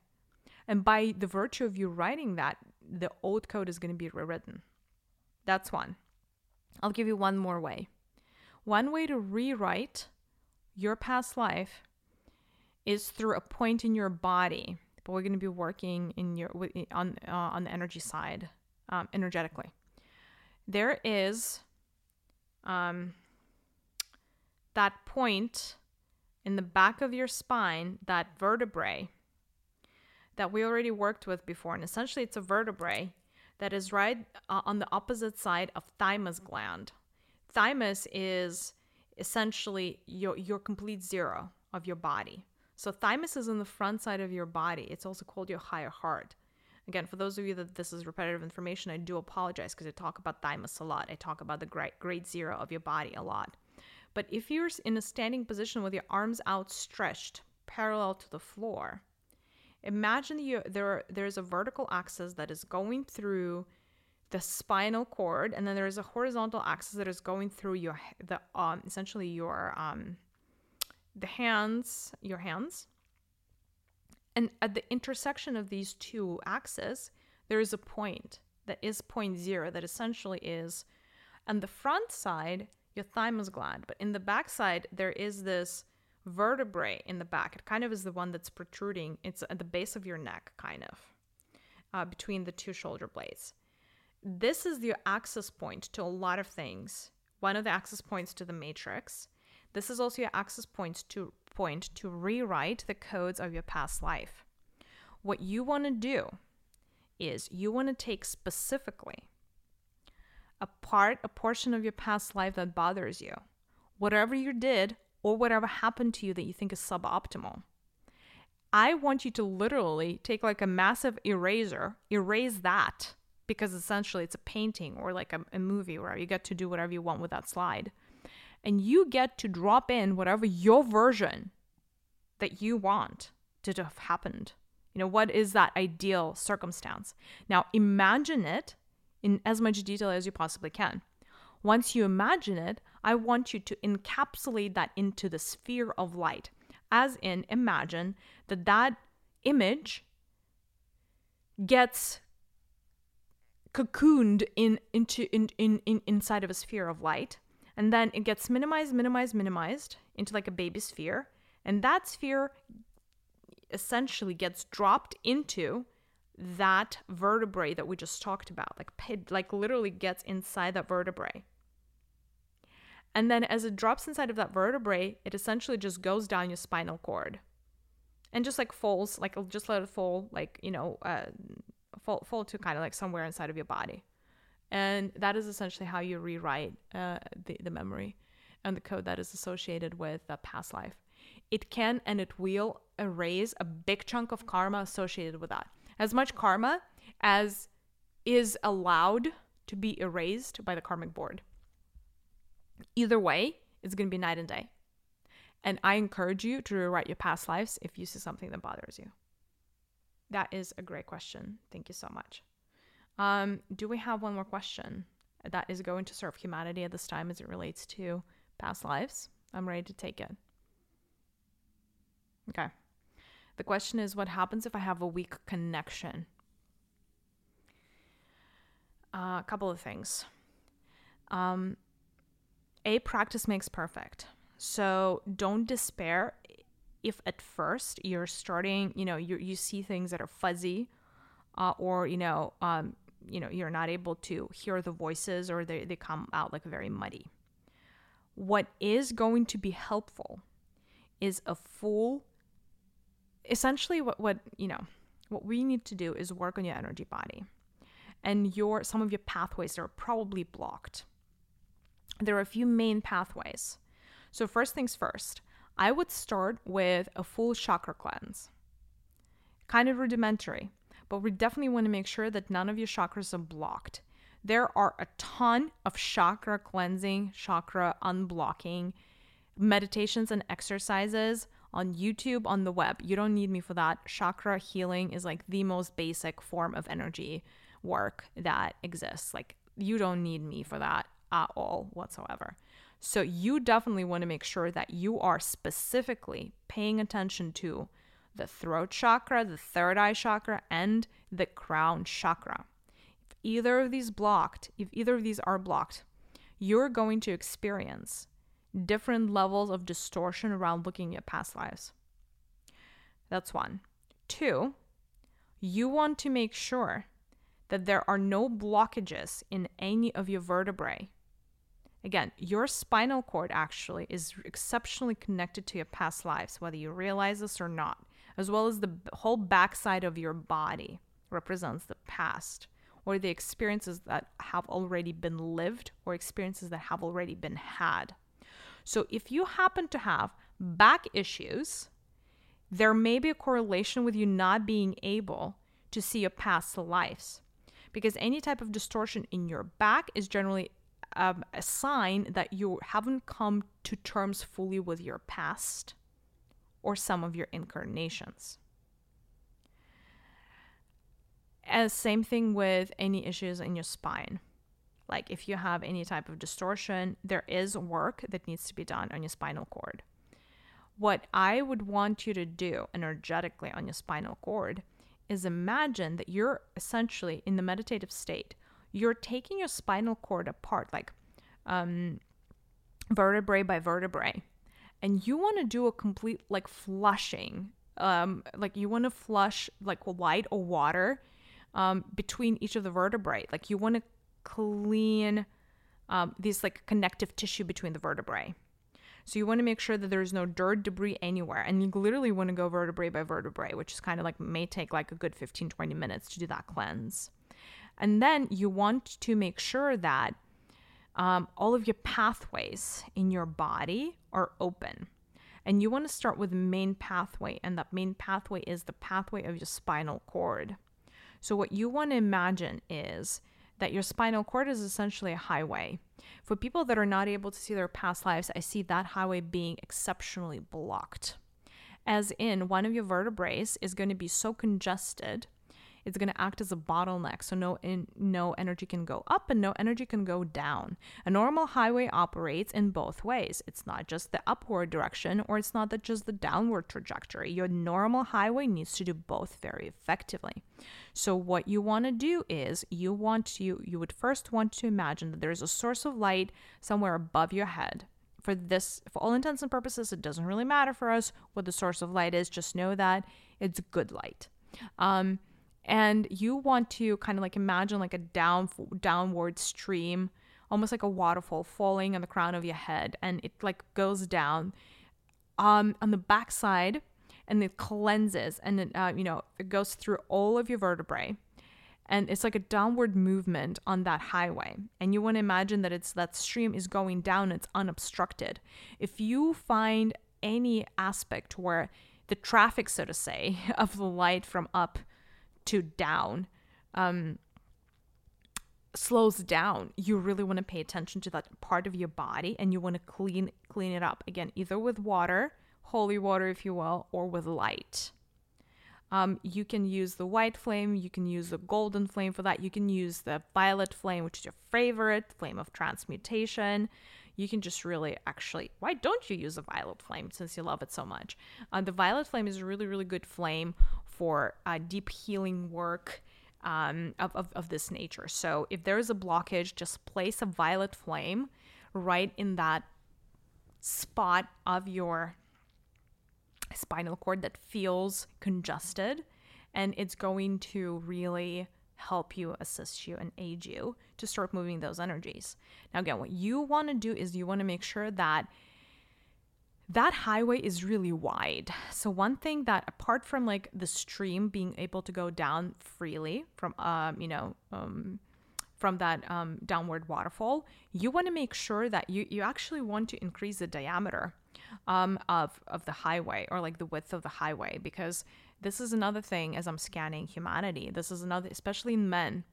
A: And by the virtue of you writing that, the old code is going to be rewritten. That's one. I'll give you one more way. One way to rewrite your past life is through a point in your body. But we're going to be working in your on uh, on the energy side, um, energetically. There is um, that point in the back of your spine, that vertebrae that we already worked with before, and essentially it's a vertebrae that is right uh, on the opposite side of thymus gland. Thymus is essentially your your complete zero of your body. So thymus is on the front side of your body. It's also called your higher heart. Again, for those of you that this is repetitive information, I do apologize because I talk about thymus a lot. I talk about the great grade zero of your body a lot. But if you're in a standing position with your arms outstretched, parallel to the floor, imagine you there there's a vertical axis that is going through the spinal cord, and then there is a horizontal axis that is going through your the um essentially your um the hands, your hands. And at the intersection of these two axes, there is a point that is point zero, that essentially is on the front side, your thymus gland, but in the back side, there is this vertebrae in the back. It kind of is the one that's protruding. It's at the base of your neck, kind of, uh, between the two shoulder blades. This is your access point to a lot of things. One of the access points to the matrix. This is also your access point to point to rewrite the codes of your past life. What you want to do is you want to take specifically a part, a portion of your past life that bothers you, whatever you did or whatever happened to you that you think is suboptimal. I want you to literally take like a massive eraser, erase that because essentially it's a painting or like a, a movie where you get to do whatever you want with that slide and you get to drop in whatever your version that you want to have happened. You know, what is that ideal circumstance? Now, imagine it in as much detail as you possibly can. Once you imagine it, I want you to encapsulate that into the sphere of light. As in, imagine that that image gets cocooned in into in, in, in inside of a sphere of light and then it gets minimized minimized minimized into like a baby sphere and that sphere essentially gets dropped into that vertebrae that we just talked about like like literally gets inside that vertebrae and then as it drops inside of that vertebrae it essentially just goes down your spinal cord. And just like falls like just let it fall like you know uh, fall, fall to kind of like somewhere inside of your body. And that is essentially how you rewrite uh, the, the memory and the code that is associated with the past life. It can and it will erase a big chunk of karma associated with that. As much karma as is allowed to be erased by the karmic board either way it's going to be night and day and I encourage you to rewrite your past lives if you see something that bothers you. That is a great question. Thank you so much. Um, do we have one more question that is going to serve humanity at this time as it relates to past lives? I'm ready to take it. Okay. The question is what happens if I have a weak connection? Uh, a couple of things. Um, a practice makes perfect. So don't despair if at first you're starting, you know, you you see things that are fuzzy, uh, or you know, um, you know, you're not able to hear the voices, or they they come out like very muddy. What is going to be helpful is a full. Essentially, what what you know, what we need to do is work on your energy body, and your some of your pathways are probably blocked. There are a few main pathways so, first things first, I would start with a full chakra cleanse. Kind of rudimentary, but we definitely want to make sure that none of your chakras are blocked. There are a ton of chakra cleansing, chakra unblocking meditations and exercises on YouTube, on the web. You don't need me for that. Chakra healing is like the most basic form of energy work that exists. Like, you don't need me for that at all whatsoever. So you definitely want to make sure that you are specifically paying attention to the throat chakra, the third eye chakra, and the crown chakra. If either of these blocked, if either of these are blocked, you're going to experience different levels of distortion around looking at past lives. That's one. Two, you want to make sure that there are no blockages in any of your vertebrae Again, your spinal cord actually is exceptionally connected to your past lives, whether you realize this or not, as well as the whole backside of your body represents the past or the experiences that have already been lived or experiences that have already been had. So if you happen to have back issues, there may be a correlation with you not being able to see your past lives because any type of distortion in your back is generally um, a sign that you haven't come to terms fully with your past or some of your incarnations. As same thing with any issues in your spine. Like if you have any type of distortion, there is work that needs to be done on your spinal cord. What I would want you to do energetically on your spinal cord is imagine that you're essentially in the meditative state you're taking your spinal cord apart, like um, vertebrae by vertebrae, and you want to do a complete like flushing. Um, like you want to flush like light or water um, between each of the vertebrae. Like you want to clean um, these like connective tissue between the vertebrae. So you want to make sure that there's no dirt, debris anywhere. And you literally want to go vertebrae by vertebrae, which is kind of like may take like a good 15, 20 minutes to do that cleanse. And then you want to make sure that um, all of your pathways in your body are open. And you want to start with the main pathway, and that main pathway is the pathway of your spinal cord. So, what you want to imagine is that your spinal cord is essentially a highway. For people that are not able to see their past lives, I see that highway being exceptionally blocked. As in, one of your vertebrae is going to be so congested it's going to act as a bottleneck. So no in, no energy can go up and no energy can go down. A normal highway operates in both ways. It's not just the upward direction or it's not just the downward trajectory. Your normal highway needs to do both very effectively. So what you want to do is you want to you would first want to imagine that there's a source of light somewhere above your head for this for all intents and purposes it doesn't really matter for us what the source of light is just know that it's good light um, and you want to kind of like imagine like a down downward stream almost like a waterfall falling on the crown of your head and it like goes down um, on the backside and it cleanses and it, uh, you know it goes through all of your vertebrae and it's like a downward movement on that highway and you want to imagine that it's that stream is going down it's unobstructed. If you find any aspect where the traffic so to say [LAUGHS] of the light from up to down um, slows down. You really want to pay attention to that part of your body and you want to clean clean it up. Again either with water holy water if you will or with light. Um, you can use the white flame, you can use the golden flame for that, you can use the violet flame, which is your favorite, flame of transmutation. You can just really actually, why don't you use a violet flame since you love it so much? Uh, the violet flame is a really, really good flame for uh, deep healing work. Um, of, of, of this nature. So, if there is a blockage, just place a violet flame right in that spot of your spinal cord that feels congested and it's going to really help you assist you and aid you to start moving those energies now again what you want to do is you want to make sure that that highway is really wide so one thing that apart from like the stream being able to go down freely from um you know um from that um, downward waterfall, you want to make sure that you, you actually want to increase the diameter um, of, of the highway or like the width of the highway because this is another thing as I'm scanning humanity. This is another, especially in men,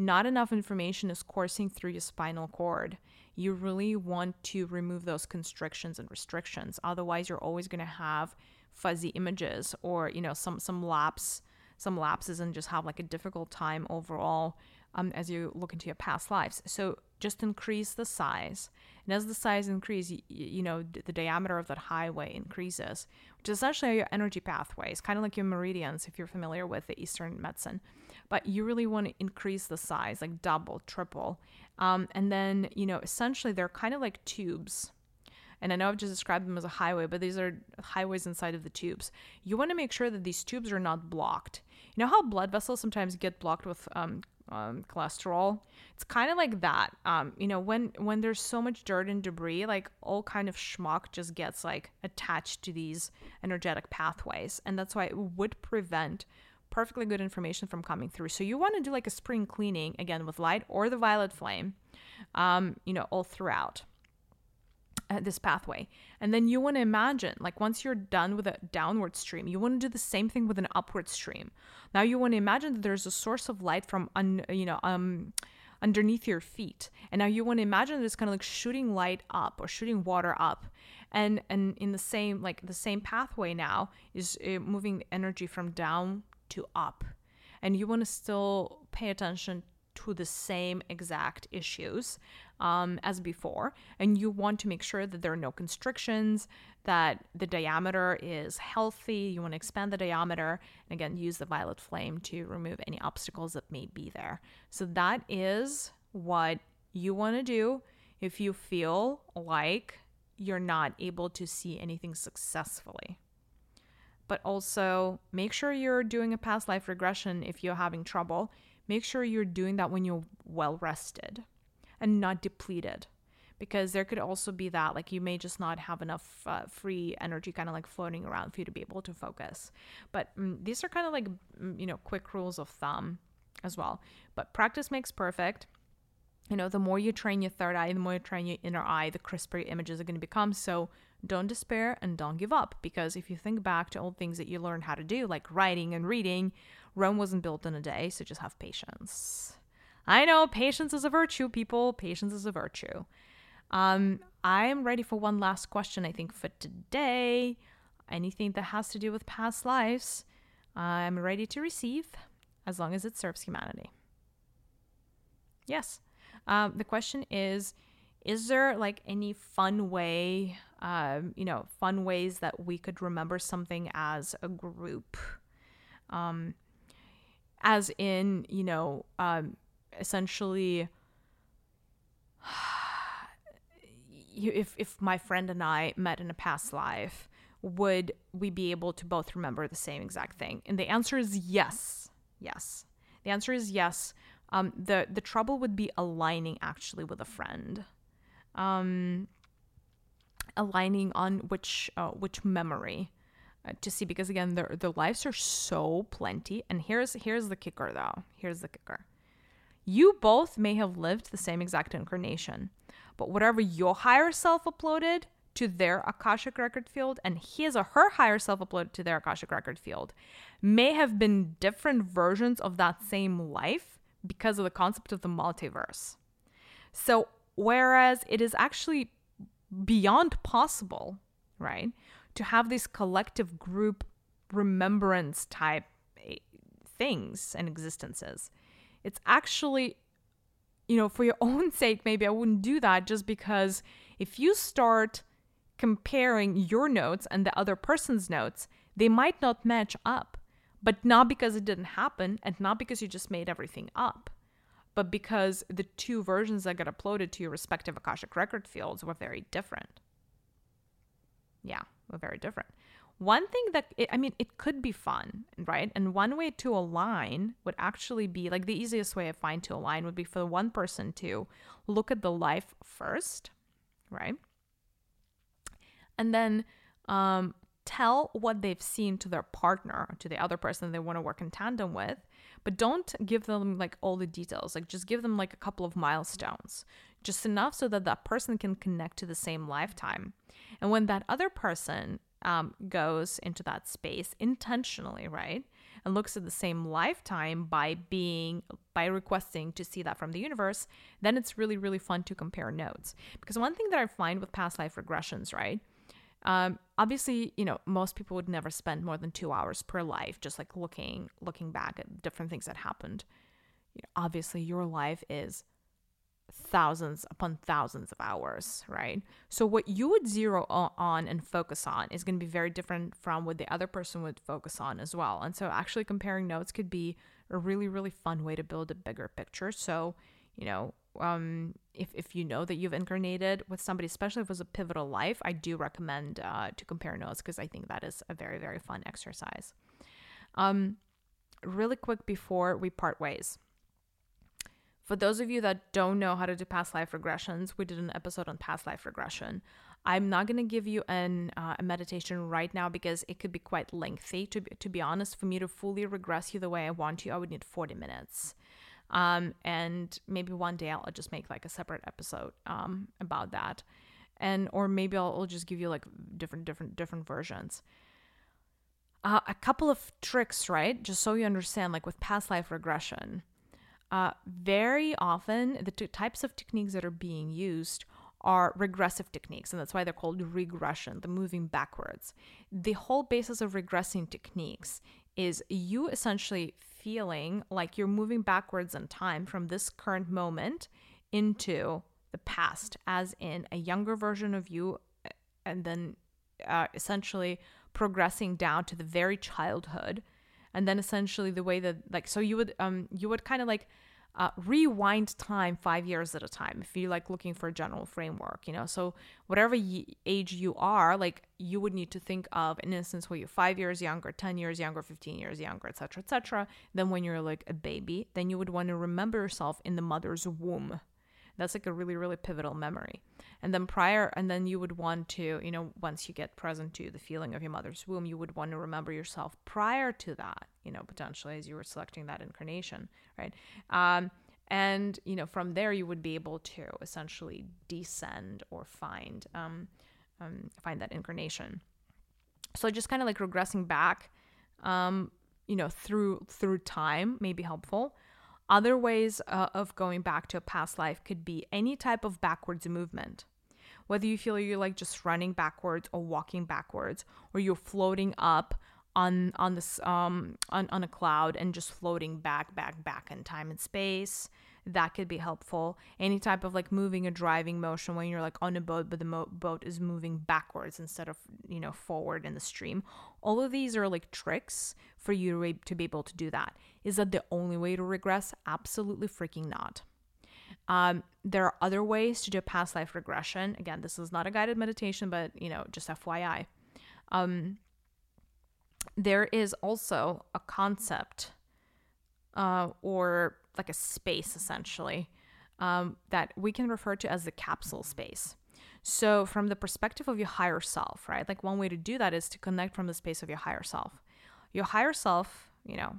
A: not enough information is coursing through your spinal cord. You really want to remove those constrictions and restrictions. Otherwise, you're always going to have fuzzy images or, you know, some, some lapse, some lapses and just have like a difficult time overall um, as you look into your past lives. So just increase the size. And as the size increases, you, you, know, the diameter of that highway increases, which is essentially your energy pathways, kind of like your meridians, if you're familiar with the Eastern medicine. But you really want to increase the size, like double, triple. Um, and then, you know, essentially they're kind of like tubes. And I know I've just described them as a highway, but these are highways inside of the tubes. You want to make sure that these tubes are not blocked. You know how blood vessels sometimes get blocked with um, um, cholesterol. It's kind of like that. Um, you know, when when there's so much dirt and debris, like all kind of schmuck just gets like attached to these energetic pathways, and that's why it would prevent perfectly good information from coming through. So you want to do like a spring cleaning again with light or the violet flame, um, you know, all throughout uh, this pathway. And then you want to imagine, like once you're done with a downward stream, you want to do the same thing with an upward stream. Now you want to imagine that there's a source of light from, un, you know, um, underneath your feet. And now you want to imagine that it's kind of like shooting light up or shooting water up. And and in the same like the same pathway now is uh, moving energy from down to up. And you want to still pay attention to the same exact issues um, as before. And you want to make sure that there are no constrictions, that the diameter is healthy. You want to expand the diameter. And again, use the violet flame to remove any obstacles that may be there. So that is what you want to do if you feel like you're not able to see anything successfully. But also make sure you're doing a past life regression if you're having trouble. Make sure you're doing that when you're well rested and not depleted because there could also be that like you may just not have enough uh, free energy kind of like floating around for you to be able to focus. But mm, these are kind of like mm, you know quick rules of thumb as well. But practice makes perfect. You know the more you train your third eye the more you train your inner eye the crisper your images are going to become. So don't despair and don't give up because if you think back to all things that you learned how to do like writing and reading rome wasn't built in a day so just have patience I know patience is a virtue, people. Patience is a virtue. Um, I'm ready for one last question, I think, for today. Anything that has to do with past lives, I'm ready to receive. as long as it serves humanity. Yes. Um, the question is Is there like any fun way, um, you know, fun ways that we could remember something as a group? Um, as in, you know, um, essentially, [SIGHS] if, if my friend and I met in a past life, would we be able to both remember the same exact thing? And the answer is yes. Yes. The answer is yes. Um, the the trouble would be aligning actually with a friend, um, aligning on which uh, which memory uh, to see because again their their lives are so plenty. And here's here's the kicker though. Here's the kicker. You both may have lived the same exact incarnation, but whatever your higher self uploaded to their Akashic record field and his or her higher self uploaded to their Akashic record field may have been different versions of that same life because of the concept of the multiverse. So, whereas it is actually beyond possible, right, to have these collective group remembrance type eh, things and existences, it's actually, you know, for your [LAUGHS] own sake, maybe I wouldn't do that just because if you start comparing your notes and the other person's notes, they might not match up. But not because it didn't happen and not because you just made everything up, but because the two versions that got uploaded to your respective Akashic record fields were very different. Yeah, were very different. One thing that, it, I mean, it could be fun, right? And one way to align would actually be like the easiest way I find to align would be for one person to look at the life first, right? And then um, tell what they've seen to their partner, to the other person they want to work in tandem with, but don't give them like all the details. Like just give them like a couple of milestones, just enough so that that person can connect to the same lifetime. And when that other person um, goes into that space intentionally, right? And looks at the same lifetime by being, by requesting to see that from the universe, then it's really, really fun to compare notes. Because one thing that I find with past life regressions, right? Um, obviously, you know, most people would never spend more than two hours per life just like looking looking back at different things that happened. You know, obviously, your life is thousands upon thousands of hours, right? So what you would zero on and focus on is going to be very different from what the other person would focus on as well. And so actually comparing notes could be a really really fun way to build a bigger picture. So, you know, um, if, if you know that you've incarnated with somebody, especially if it was a pivotal life, I do recommend uh, to compare notes because I think that is a very, very fun exercise. Um, really quick before we part ways. For those of you that don't know how to do past life regressions, we did an episode on past life regression. I'm not going to give you an, uh, a meditation right now because it could be quite lengthy. To be, to be honest, for me to fully regress you the way I want to, I would need 40 minutes. Um, and maybe one day I'll just make like a separate episode um, about that. And or maybe I'll, I'll just give you like different different different versions. Uh, a couple of tricks, right? Just so you understand, like with past life regression, uh, very often the t- types of techniques that are being used are regressive techniques, and that's why they're called regression, the moving backwards. The whole basis of regressing techniques is you essentially feeling like you're moving backwards in time from this current moment into the past, as in a younger version of you, and then uh, essentially progressing down to the very childhood, and then essentially the way that like so you would um you would kind of like uh, rewind time five years at a time if you're like looking for a general framework you know? So whatever age you are like you would need to think of an instance where you're five years younger 10 years younger 15 years younger etc etc then when you're like a baby then you would want to remember yourself in the mother's womb that's like a really really pivotal memory. And then prior and then you would want to you know once you get present to the feeling of your mother's womb you would want to remember yourself prior to that you know potentially as you were selecting that incarnation right? Um, and you know from there you would be able to essentially descend or find um, um, find that incarnation. So just kind of like regressing back um, you know through through time may be helpful other ways uh, of going back to a past life could be any type of backwards movement. Whether you feel you're like just running backwards or walking backwards, or you're floating up on on this um on, on a cloud and just floating back back back in time and space that could be helpful. Any type of like moving a driving motion when you're like on a boat but the mo- boat is moving backwards instead of you know forward in the stream. All of these are like tricks for you to be able to do that. Is that the only way to regress? Absolutely freaking not. Um, there are other ways to do past life regression. Again this is not a guided meditation but you know just fyi um, there is also a concept uh, or like a space essentially um, that we can refer to as the capsule space. So, from the perspective of your higher self, right? Like, one way to do that is to connect from the space of your higher self. Your higher self, you know,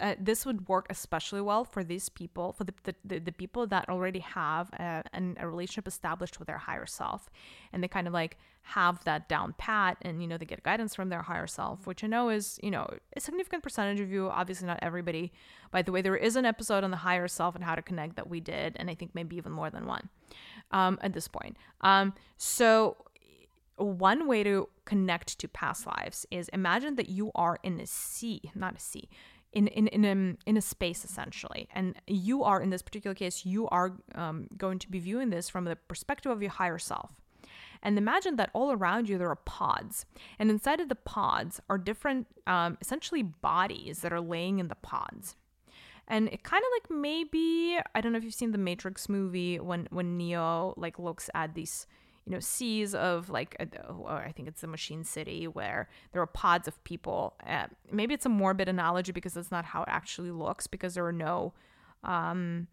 A: uh, this would work especially well for these people, for the, the, the people that already have a, a relationship established with their higher self. And they kind of like have that down pat and, you know, they get guidance from their higher self, which I know is, you know, a significant percentage of you. Obviously, not everybody. By the way, there is an episode on the higher self and how to connect that we did. And I think maybe even more than one um, at this point. Um, so, one way to connect to past lives is imagine that you are in a sea, not a sea in in in a, in a space essentially. And you are in this particular case you are um, going to be viewing this from the perspective of your higher self. And imagine that all around you there are pods. And inside of the pods are different um, essentially bodies that are laying in the pods. And it kind of like maybe i don't know if you've seen the matrix movie when when neo like looks at these you know seas of like I think it's the Machine City where there are pods of people. Uh, maybe it's a morbid analogy because that's not how it actually looks because there are no. Um,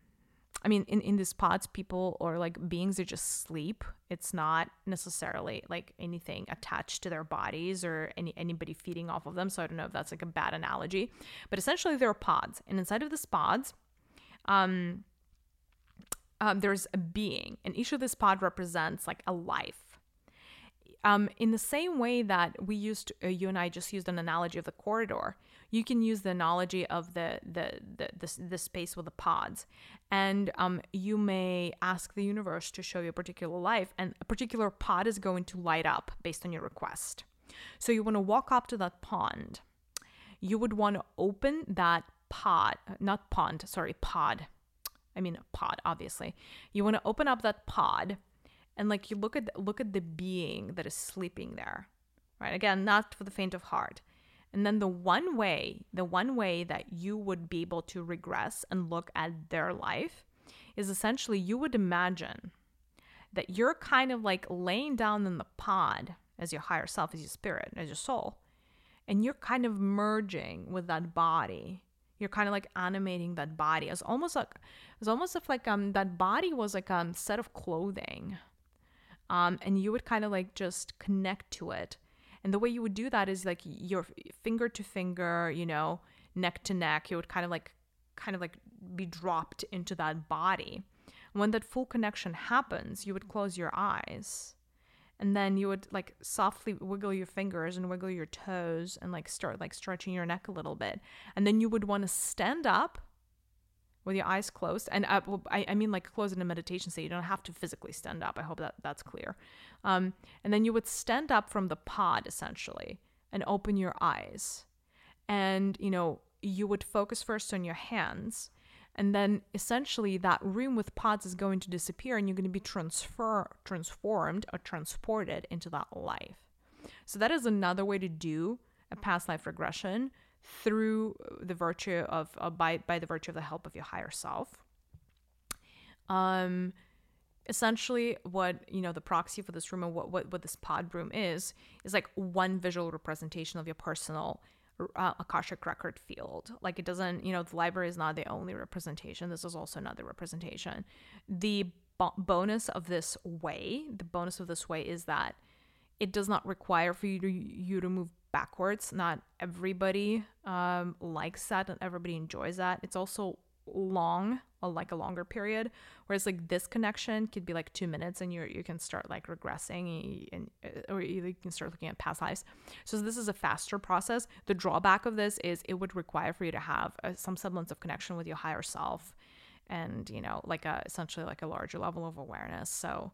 A: I mean, in, in these pods, people or like beings, they just sleep. It's not necessarily like anything attached to their bodies or any anybody feeding off of them. So I don't know if that's like a bad analogy, but essentially there are pods, and inside of these pods, um, um, there's a being, and each of this pod represents like a life. Um, in the same way that we used, uh, you and I just used an analogy of the corridor. You can use the analogy of the the the the, the space with the pods, and um, you may ask the universe to show you a particular life, and a particular pod is going to light up based on your request. So you want to walk up to that pond. You would want to open that pod, not pond, sorry, pod I mean, pod, obviously. You want to open up that pod and like you look at look at the being that is sleeping there. Right? Again, not for the faint of heart. And then the one way, the one way that you would be able to regress and look at their life is essentially you would imagine that you're kind of like laying down in the pod as your higher self, as your spirit, as your soul, and you're kind of merging with that body you're kind of like animating that body as almost like it's almost if like um that body was like a um, set of clothing um and you would kind of like just connect to it. And the way you would do that is like your finger to finger you know neck to neck you would kind of like kind of like be dropped into that body. When that full connection happens you would close your eyes and then you would like softly wiggle your fingers and wiggle your toes and like start like stretching your neck a little bit. And then you would want to stand up with your eyes closed. And uh, I, I mean like close in a meditation state you don't have to physically stand up. I hope that that's clear. Um, and then you would stand up from the pod essentially and open your eyes. And you know you would focus first on your hands. And then essentially that room with pods is going to disappear and you're going to be transfer transformed or transported into that life. So that is another way to do a past life regression through the virtue of uh, by by the virtue of the help of your higher self um essentially what you know the proxy for this room and what, what what this pod room is is like one visual representation of your personal uh, Akashic record field. Like it doesn't, you know, the library is not the only representation. This is also another representation. The bo- bonus of this way, the bonus of this way is that it does not require for you to you to move backwards. Not everybody um, likes that, and everybody enjoys that. It's also long like a longer period whereas like this connection could be like two minutes and you you can start like regressing and uh, or you can start looking at past lives. So this is a faster process. The drawback of this is it would require for you to have a, some semblance of connection with your higher self and you know like a essentially like a larger level of awareness. So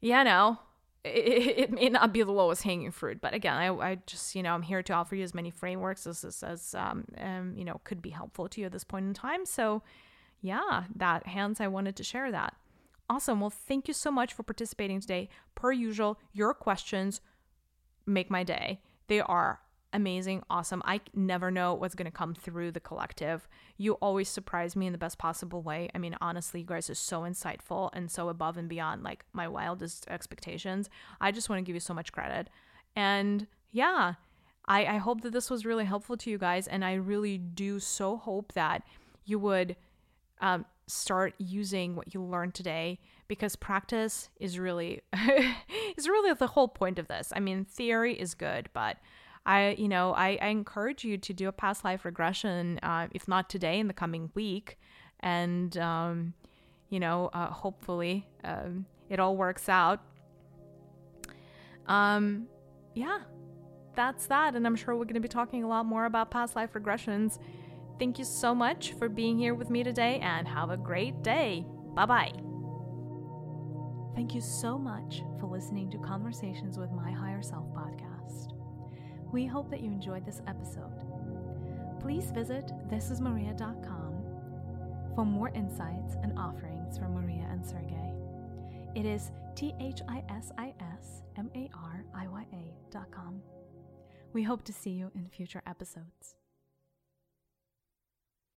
A: yeah no it, it, may not be the lowest hanging fruit, but again, I, I just, you know, I'm here to offer you as many frameworks as, as, as um, um, you know, could be helpful to you at this point in time. So, yeah, that hands, I wanted to share that. Awesome. Well, thank you so much for participating today. Per usual, your questions make my day. They are amazing, awesome. I never know what's going to come through the collective. You always surprise me in the best possible way. I mean, honestly, you guys are so insightful and so above and beyond like my wildest expectations. I just want to give you so much credit. And yeah, I, I hope that this was really helpful to you guys. And I really do so hope that you would um, start using what you learned today because practice is really [LAUGHS] is really the whole point of this. I mean, theory is good, but I, you know, I, I encourage you to do a past life regression, uh, if not today, in the coming week. And, um, you know, uh, hopefully um, it all works out. Um, yeah, that's that. And I'm sure we're going to be talking a lot more about past life regressions. Thank you so much for being here with me today and have a great day. Bye bye.
B: Thank you so much for listening to Conversations with My Higher Self podcast. We hope that you enjoyed this episode. Please visit thisismariya.com for more insights and offerings from Mariya and Sergey. It is T H I S I S M A R I Y A.com. We hope to see you in future episodes.